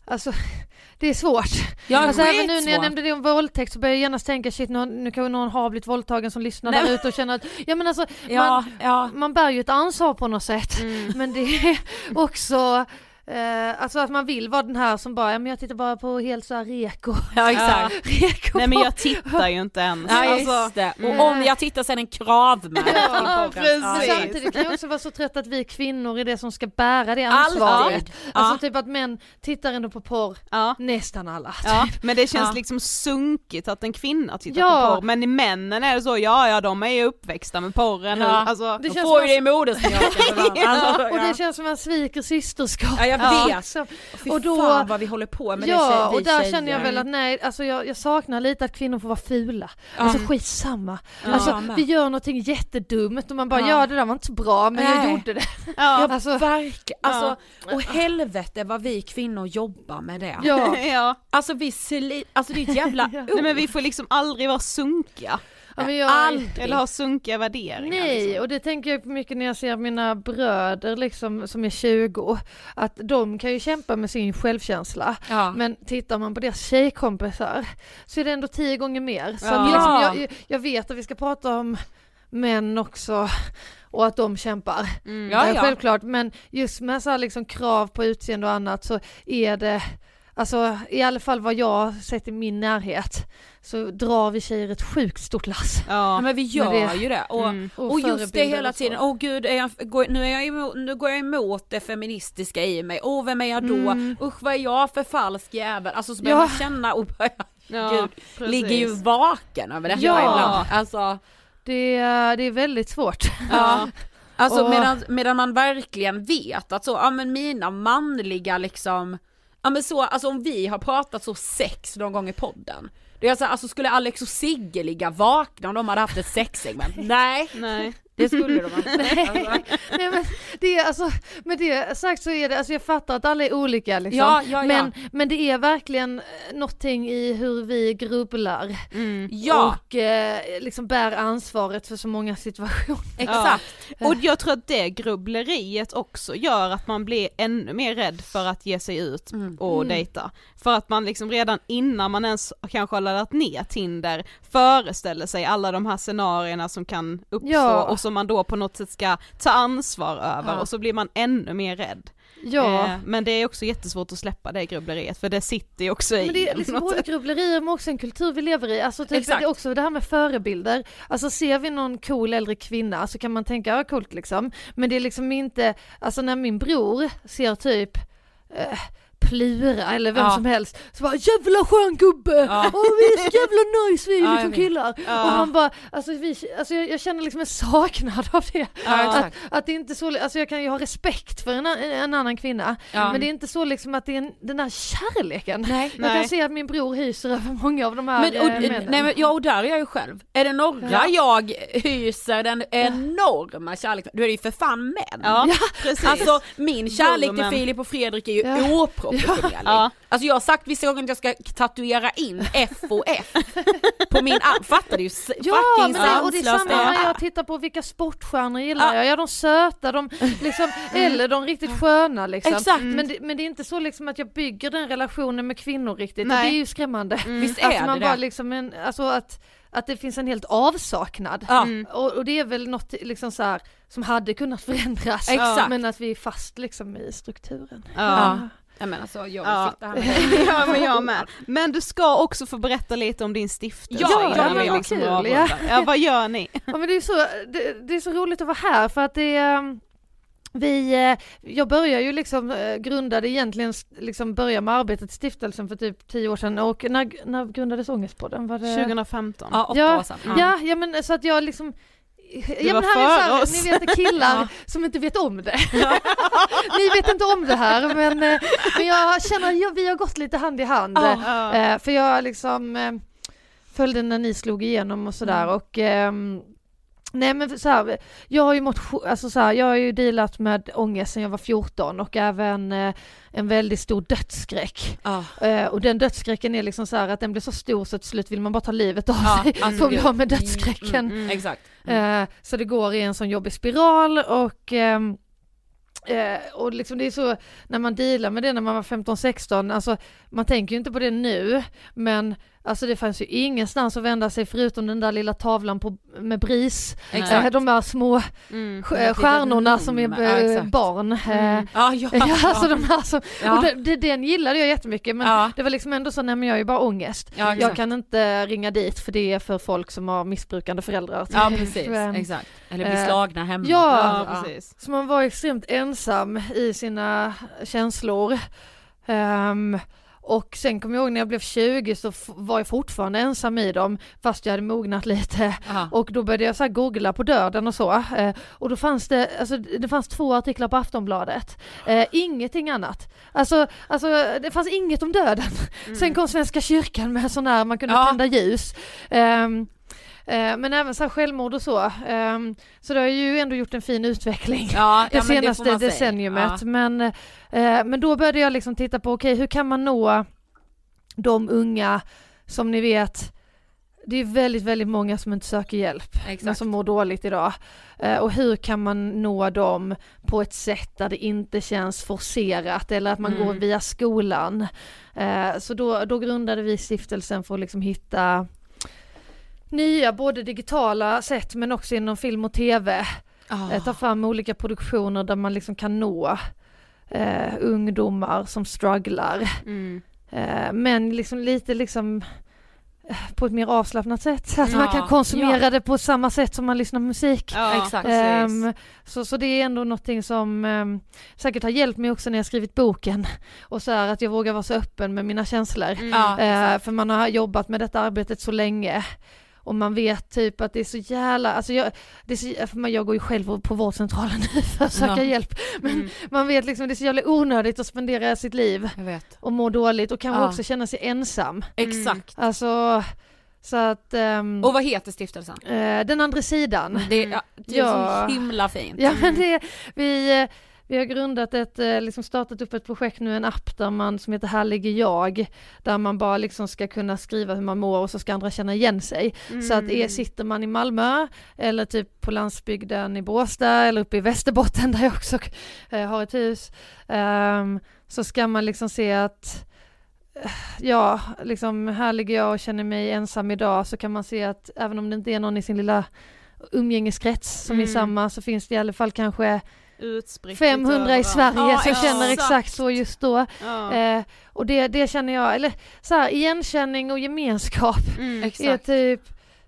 alltså det är svårt. Ja, alltså även nu när jag nämnde det om våldtäkt så börjar jag genast tänka shit nu, nu kanske någon har blivit våldtagen som lyssnar Nej, där ute och känner att, ja men alltså Ja, man, ja. man bär ju ett ansvar på något sätt Mm. men det är också Eh, alltså att man vill vara den här som bara, ja men jag tittar bara på helt såhär reko. Ja exakt. reko Nej men jag tittar ju inte ens. Ja Alltså, det, och mm. om jag tittar sen en krav med Ja, precis. Men samtidigt kan jag också vara så trött att vi kvinnor är det som ska bära det ansvaret. Alltid. Alltså Ja. typ att män tittar ändå på porr, ja. nästan alla. Ja, men det känns Ja. liksom sunkigt att en kvinna tittar Ja. på porr, men i männen är det så, ja ja de är ju uppväxta med porren Ja. alltså, Det känns får ju det i modersmjölken. Alltså, Och ja. det känns som att man sviker systerskap. Ja, jag Ja. vet. Liksom. Fy och då- fan vad vi håller på med det Ja, tjej, vi och där tjejer. känner jag väl att nej, alltså jag, jag saknar lite att kvinnor får vara fula. Ja. Alltså skitsamma. Ja, alltså jag vi gör någonting jättedumt och man bara Ja. ja, det där var inte så bra men jag Nej. gjorde det. Ja, Alltså- verkligen. Alltså, och helvete vad vi kvinnor jobbar med det. Ja. ja. Alltså vi sli... alltså det är ett jävla Nej men vi får liksom aldrig vara sunkiga, Ja, jag, Aldrig. eller ha sunkiga värderingar. Nej, liksom. och det tänker jag mycket när jag ser mina bröder liksom som är 20, att de kan ju kämpa med sin självkänsla. Ja. Men tittar man på deras tjejkompisar så är det ändå tio gånger mer. Så Ja. liksom, jag, jag vet att vi ska prata om män också och att de kämpar. Mm. Ja, ja. Självklart, men just med så liksom krav på utseende och annat så är det Alltså i alla fall vad jag sett i min närhet så drar vi tjejer ett sjukt stort lass. Ja, Ja. men vi gör det- ju det. Och, Mm. och just det hela och tiden, åh gud, är jag, går, nu, är jag emot, nu går jag emot det feministiska i mig, åh vem är jag då? Mm. Usch vad är jag för falsk jävel? Alltså så börjar Ja. man känna och börjar, Ja, gud, precis. ligger ju vaken över detta Ja. ibland. Alltså, Det, är- det är väldigt svårt. ja. Alltså Och- medan, medan man verkligen vet att så, ja men mina manliga liksom, ja men så, alltså om vi har pratat så sex någon gång i podden, det är så alltså skulle Alex och Sigge ligga vakna om de hade haft ett sexsegment? Nej, Nej det skulle de inte. Alltså, Nej men det är alltså, med det sagt så är det, alltså jag fattar att alla är olika liksom. Ja, ja, ja. Men, men det är verkligen eh, någonting i hur vi grubblar Mm. ja, och eh, liksom bär ansvaret för så många situationer. exakt. Och jag tror att det grubbleriet också gör att man blir ännu mer rädd för att ge sig ut Mm. och Mm. dejta. För att man liksom redan innan man ens kanske har laddat ner Tinder föreställer sig alla de här scenarierna som kan uppstå Ja. och som man då på något sätt ska ta ansvar över Ja. och så blir man ännu mer rädd. Ja. Eh, men det är också jättesvårt att släppa det grubbleriet för det sitter ju också i Men det är liksom både grubblerier men också en kultur vi lever i. Alltså typ, Exakt. det är också det här med förebilder. Alltså ser vi någon cool äldre kvinna så kan man tänka, ja coolt liksom. Men det är liksom inte, alltså när min bror ser typ eh, Plura eller vem Ja. som helst så bara jävla skön gubbe! Ja. Åh vi är så jävla nice vi är liksom killar! Ja. Och man bara, alltså, vi, alltså jag, jag känner liksom en saknad av det. Ja, att, att det inte är så, alltså jag kan ju ha respekt för en, en annan kvinna Ja. men det är inte så liksom att det är en, den där kärleken. Nej. Jag kan Nej. se att min bror hyser över många av de här Men, och, eh, männen. nej, men, ja och där är jag ju själv. Är det några Ja. jag hyser den enorma kärleken då är det ju för fan män. Ja, precis. Alltså min kärlek till. Filip och Fredrik är ju Ja. oproportionerlig. Ja. Alltså jag har sagt vissa gånger att jag ska tatuera in F och F på min arm, fattar du Ja fucking men det, och det är samma när är. jag tittar på vilka sportstjärnor gillar Ja. jag, ja de söta, de liksom, eller de riktigt sköna liksom. Exakt. Men, det, men det är inte så liksom att jag bygger den relationen med kvinnor riktigt, Nej. det är ju skrämmande. Visst att är man det bara det? liksom en, alltså att, att det finns en helt avsaknad. Ja. Mm. Och, och det är väl något liksom så här, som hade kunnat förändras, Exakt. men att vi är fast liksom i strukturen. Ja. Jag menar så, jag vill Ja. sitta här med ja men jag med. Men du ska också få berätta lite om din stiftelse Ja, ja, men vad liksom kul, ja. ja vad gör ni? Ja men det är så, det, det är så roligt att vara här för att det är vi, eh, jag började ju liksom, eh, grundade egentligen, liksom börja med arbetet i stiftelsen för typ tio år sedan och när, när grundades Ångestpodden? Var det... 2015. Ja, åtta Ja, år sedan. Ja, ja men så att jag liksom Ja var men här är före så här, oss. ni vet killar Ja. som inte vet om det. ni vet inte om det här men, eh, men jag känner att vi har gått lite hand i hand. Ja. Ja. Eh, för jag liksom eh, följde när ni slog igenom och sådär Mm. och ehm, Nej men så här, jag har ju motion, alltså så här, jag har ju dealat med ångest sedan jag var 14 och även eh, en väldigt stor dödsskräck. Ja. Eh, och den dödsskräcken är liksom så här att den blir så stor så till slut vill man bara ta livet av Ja, sig alltså för att bli av med dödsskräcken. Mm, exakt. Eh, så det går i en sån jobbig spiral och ehm, eh, och liksom det är så när man dealar med det när man var 15-16, alltså man tänker ju inte på det nu men Alltså det fanns ju ingenstans att vända sig förutom den där lilla tavlan på, med bris. Exakt. Eh, De där små Mm. eh, stjärnorna som är. Ja, eh, barn. Eh, Mm. Ja, ja, Ja, alltså de här som, Ja. och det, det, den gillade jag jättemycket men Ja. det var liksom ändå så, nej men jag är ju bara ångest. Ja, jag kan inte ringa dit för det är för folk som har missbrukande föräldrar. Ja precis, Men- exakt. Eller bli Eh, slagna hemma. ja, precis. Så man var extremt ensam i sina känslor. Ehm, och sen kommer jag ihåg när jag blev 20 så var jag fortfarande ensam i dem fast jag hade mognat lite. Ja. Och då började jag så googla på döden och så. Eh, och då fanns det, alltså det fanns två artiklar på Aftonbladet. Eh, ingenting annat. Alltså, alltså det fanns inget om döden. Sen kom Svenska kyrkan med sån här, man kunde Ja. tända ljus. Eh, men även så här självmord och så. Ehm, så det har ju ändå gjort en fin utveckling Ja, det ja, men senaste säga. decenniumet. Ja. Men, eh, men då började jag liksom titta på, okej hur kan man nå de unga som ni vet, det är väldigt, väldigt många som inte söker hjälp, men Exakt. som mår dåligt idag. Eh, och hur kan man nå dem på ett sätt där det inte känns forcerat eller att man Mm. går via skolan. Eh, så då, då grundade vi stiftelsen för att liksom hitta nya, både digitala sätt men också inom film och tv Ah. eh, ta fram olika produktioner där man liksom kan nå eh, ungdomar som strugglar. Mm. Eh, men liksom lite liksom eh, på ett mer avslappnat sätt. Att man Ja, kan konsumera ja. det på samma sätt som man lyssnar på musik. Ja, Exakt. Ehm, så, så det är ändå någonting som ehm, säkert har hjälpt mig också när jag skrivit boken. Och så här att jag vågar vara så öppen med mina känslor. Mm. Ja, Eh, för man har jobbat med detta arbetet så länge. Och man vet typ att det är så jävla, alltså jag, det är så, man- jag går ju själv på vårdcentralen nu för att söka Ja. hjälp. Men Mm. man vet liksom det är så jävla onödigt att spendera sitt liv och må dåligt och kanske Ja. också känna sig ensam. Exakt. Alltså, så att, ehm, Och vad heter stiftelsen? eh, den andra sidan. Det, ja, det är Ja. så himla fint. Ja men det, vi, vi har grundat ett, eh, liksom startat upp ett projekt nu, en app där man, som heter Här ligger jag, där man bara liksom ska kunna skriva hur man mår och så ska andra känna igen sig. Så att är, sitter man i Malmö eller typ på landsbygden i Båstad eller uppe i Västerbotten där jag också eh, har ett hus, ehm, så ska man liksom se att eh, Ja, liksom här ligger jag och känner mig ensam idag så kan man se att även om det inte är någon i sin lilla umgängeskrets som är Mm. samma så finns det i alla fall kanske Utspritt 500 i. Sverige Ja, som känner exakt. exakt så just då. Ja. Eh, och det, det känner jag, eller så här, igenkänning och gemenskap Mm. är Exakt. typ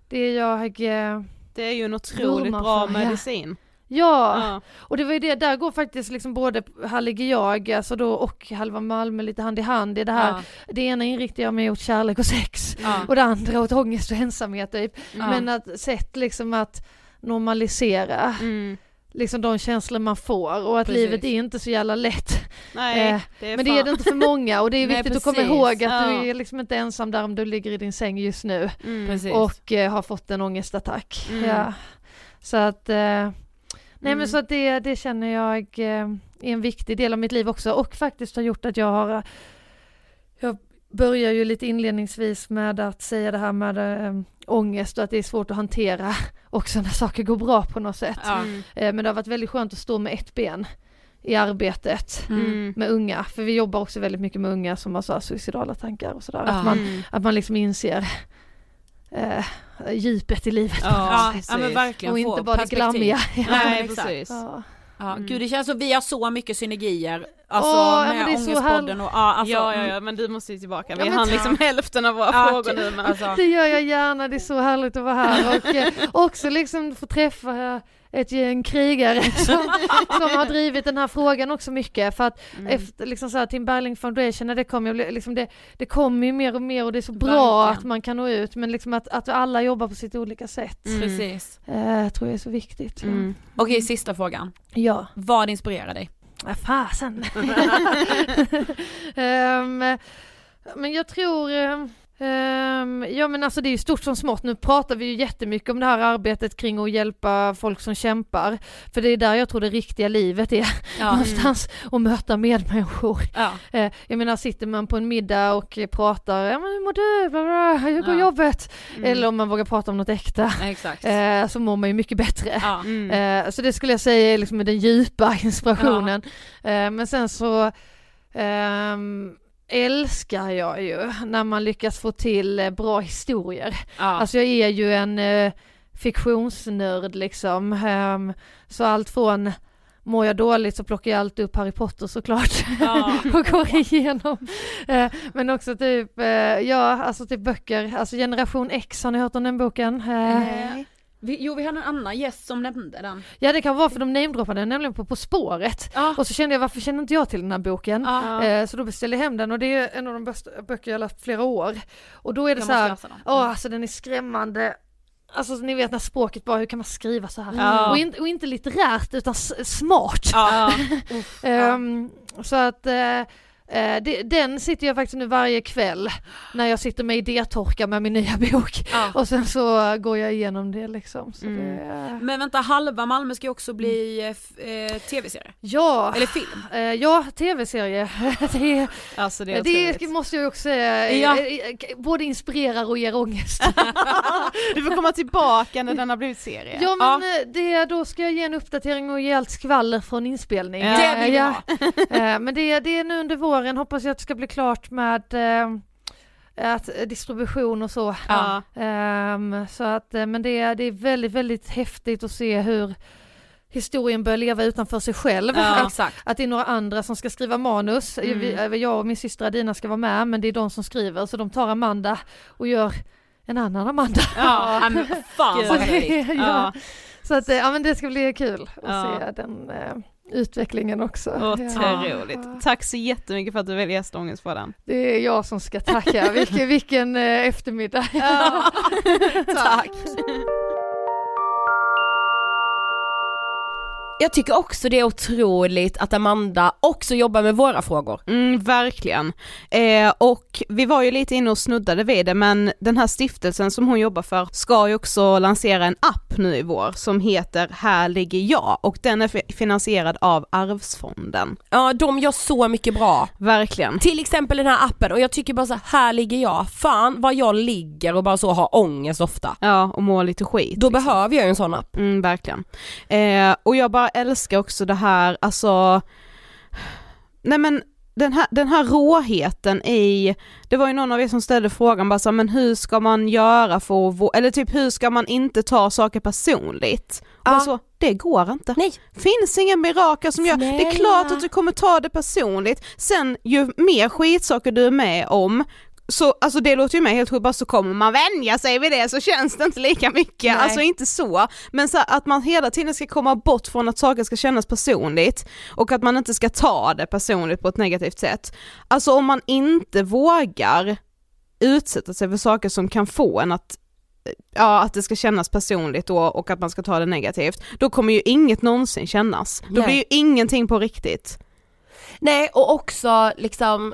det jag, eh, Det är ju en otroligt bra för, ja. medicin. ja. Ja. och det var ju det, där går faktiskt liksom både Här ligger jag, alltså då och Halva Malmö lite hand i hand i det här. Ja. Det ena inriktar jag mig åt kärlek och sex Ja. och det andra åt ångest och ensamhet typ. Ja. Men att sätt liksom att normalisera Mm. Liksom de känslor man får och att Precis. livet är inte så jävla lätt. Nej, Eh, det är Men det är det inte för många och det är Nej, viktigt att komma ihåg att Ja. du är liksom inte ensam där om du ligger i din säng just nu Mm. Och eh, har fått en ångestattack. Mm. Ja. Så att, eh, nej Mm. men så att det, det känner jag eh, är en viktig del av mitt liv också och faktiskt har gjort att jag har, jag börjar ju lite inledningsvis med att säga det här med eh, ångest och att det är svårt att hantera också när saker går bra på något sätt. Mm. Eh, men det har varit väldigt skönt att stå med ett ben i arbetet Mm. med unga, för vi jobbar också väldigt mycket med unga som har så här suicidala tankar och sådär. Att, man, Mm. att man liksom inser eh, djupet i livet Ja, Ja, men verkligen och inte bara det glammiga. Nej, precis. Ja. Ja, Mm. Gud det känns som vi har så mycket synergier, alltså Åh, med det är så Ångestpodden och ja, alltså, ja, ja, mm, ja, men du måste ju tillbaka. Vi Ja, hann liksom hälften av våra Ja, frågor okej. nu men alltså, Det gör jag gärna, det är så härligt att vara här och eh, också liksom få träffa ett gäng krigare som, som har drivit den här frågan också mycket för att Mm. efter liksom så här Tim Berling Foundation när det kom, jag blev, liksom det, det kommer ju mer och mer och det är så bra Verkligen. att man kan nå ut men liksom att, att alla jobbar på sitt olika sätt Mm. precis. eh, tror jag är så viktigt. Mm. Okej sista frågan, Ja. vad inspirerar dig? Ja, fasen. Ehm, men jag tror, ehm, ja men alltså det är ju stort som smått, nu pratar vi ju jättemycket om det här arbetet kring att hjälpa folk som kämpar, för det är där jag tror det riktiga livet är, Ja, någonstans, att möta medmänniskor. ja. Eh, jag menar sitter man på en middag och pratar, ja men hur mår du, bla, bla, hur går Ja. jobbet? Mm. Eller om man vågar prata om något äkta, exakt. eh, så mår man ju mycket bättre. Ja. Mm. Eh, så det skulle jag säga är liksom den djupa inspirationen. Men sen så, ehm, älskar jag ju när man lyckas få till eh, bra historier. Ja. Alltså jag är ju en eh, fiktionsnörd liksom. Ehm, så allt från Mår jag dåligt så plockar jag alltid upp Harry Potter såklart Ja. och går igenom. Eh, men också typ, eh, ja alltså typ böcker, alltså Generation X, har ni hört om den boken? Eh, Vi, jo vi hade en annan gäst som nämnde den. Ja det kan vara för de namedroppade nämligen på På spåret. Ja. Och så kände jag varför känner inte jag till den här boken? Ja. Eh, så då beställde jag hem den och det är en av de bästa böcker jag läst flera år. Och då är det Jag så här, åh alltså den är skrämmande. Alltså ni vet när språket bara, hur kan man skriva så här? Ja. Och, in, och inte litterärt utan s- smart. Ja. Ehm, så att eh, det, den sitter jag faktiskt nu varje kväll när jag sitter med idétorka med min nya bok. Ja. Och sen så går jag igenom det liksom. Mm. det, Men vänta, halva Malmö ska ju också bli eh, f- eh, tv-serie. ja, Eller film. eh, ja tv-serie. det, Alltså det är det måste jag också säga, Ja. eh, eh, både inspirerar och ger ångest. Du får komma tillbaka när den har blivit serie. Ja men eh, det, då ska jag ge en uppdatering och ge allt skvaller från inspelning. Ja. Det vill ja. Eh, Men det, det är nu under våren, hoppas jag att det ska bli klart med eh, att, distribution och så. Ja. Ehm, så att, eh, men det, är- det är väldigt, väldigt häftigt att se hur historien börjar leva utanför sig själv. Ja. Att, att det är några andra som ska skriva manus. Mm. Vi, jag och min syster Adina ska vara med men det är de som skriver så de tar Amanda och gör en annan Amanda. Ja, men fan vad ja. Så att, eh, ja men det ska bli kul att se den eh, utvecklingen också. Otroligt. Ja. Tack så jättemycket för att du ville gästa Ångestpodden. Det är jag som ska tacka, vilken, vilken eh, eftermiddag. Tack. Jag tycker också det är otroligt att Amanda också jobbar med våra frågor. Mm, verkligen. Eh, och vi var ju lite inne och snuddade vid det men den här stiftelsen som hon jobbar för ska ju också lansera en app nu i vår som heter Här ligger jag och den är fi- finansierad av Arvsfonden. Ja, de gör så mycket bra. Verkligen. Till exempel den här appen och jag tycker bara så här, här ligger jag, fan vad jag ligger och bara så har ångest ofta. Ja, och mår lite skit. Då behöver jag ju en sån app. Mm, verkligen. Eh, och jag bara älskar också det här, alltså, nej men den här, den här råheten i, det var ju någon av er som ställde frågan bara så, men hur ska man göra för att, eller typ hur ska man inte ta saker personligt? Ja. bara så, det går inte. Nej. Finns inga mirakel som gör, det är klart att du kommer ta det personligt, sen ju mer skitsaker du är med om, så alltså det låter ju med helt sjukt, bara så kommer man vänja sig vid det så känns det inte lika mycket, Nej. alltså inte så, men så att man hela tiden ska komma bort från att saker ska kännas personligt och att man inte ska ta det personligt på ett negativt sätt. Alltså om man inte vågar utsätta sig för saker som kan få en att Ja, att det ska kännas personligt då och att man ska ta det negativt, då kommer ju inget någonsin kännas. Då Nej. blir ju ingenting på riktigt. Nej och också liksom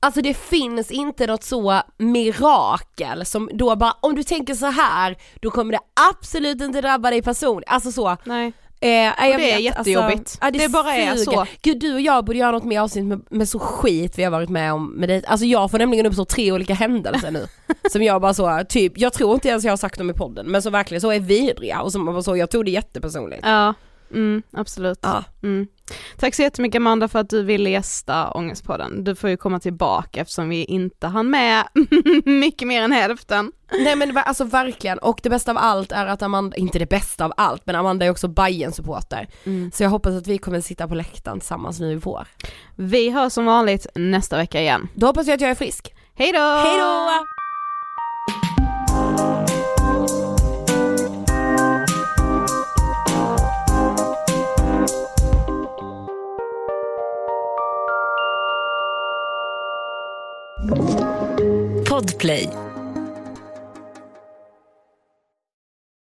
Alltså det finns inte något så mirakel som då bara, om du tänker så här då kommer det absolut inte drabba dig personligt, alltså så. Nej. Eh, jag det är vet, jättejobbigt. Alltså, ja, Det bara är suger. så. Gud du och jag borde göra något mer avsnitt med, med så skit vi har varit med om med det. Alltså jag får nämligen upp så tre olika händelser nu. som jag bara så, typ, jag tror inte ens jag har sagt dem i podden men så verkligen så är vidriga och som bara så, jag tog det jättepersonligt. Ja, mm, absolut. Ja. Mm. Tack så jättemycket Amanda för att du ville gästa Ångestpodden. Du får ju komma tillbaka eftersom vi inte hann med mycket mer än hälften. Nej men alltså verkligen, och det bästa av allt är att Amanda, inte det bästa av allt, men Amanda är också bayern supporter Så jag hoppas att vi kommer sitta på läktaren tillsammans nu i vår. Vi hörs som vanligt nästa vecka igen. Då hoppas jag att jag är frisk. Hej då! Hej då! Podplay.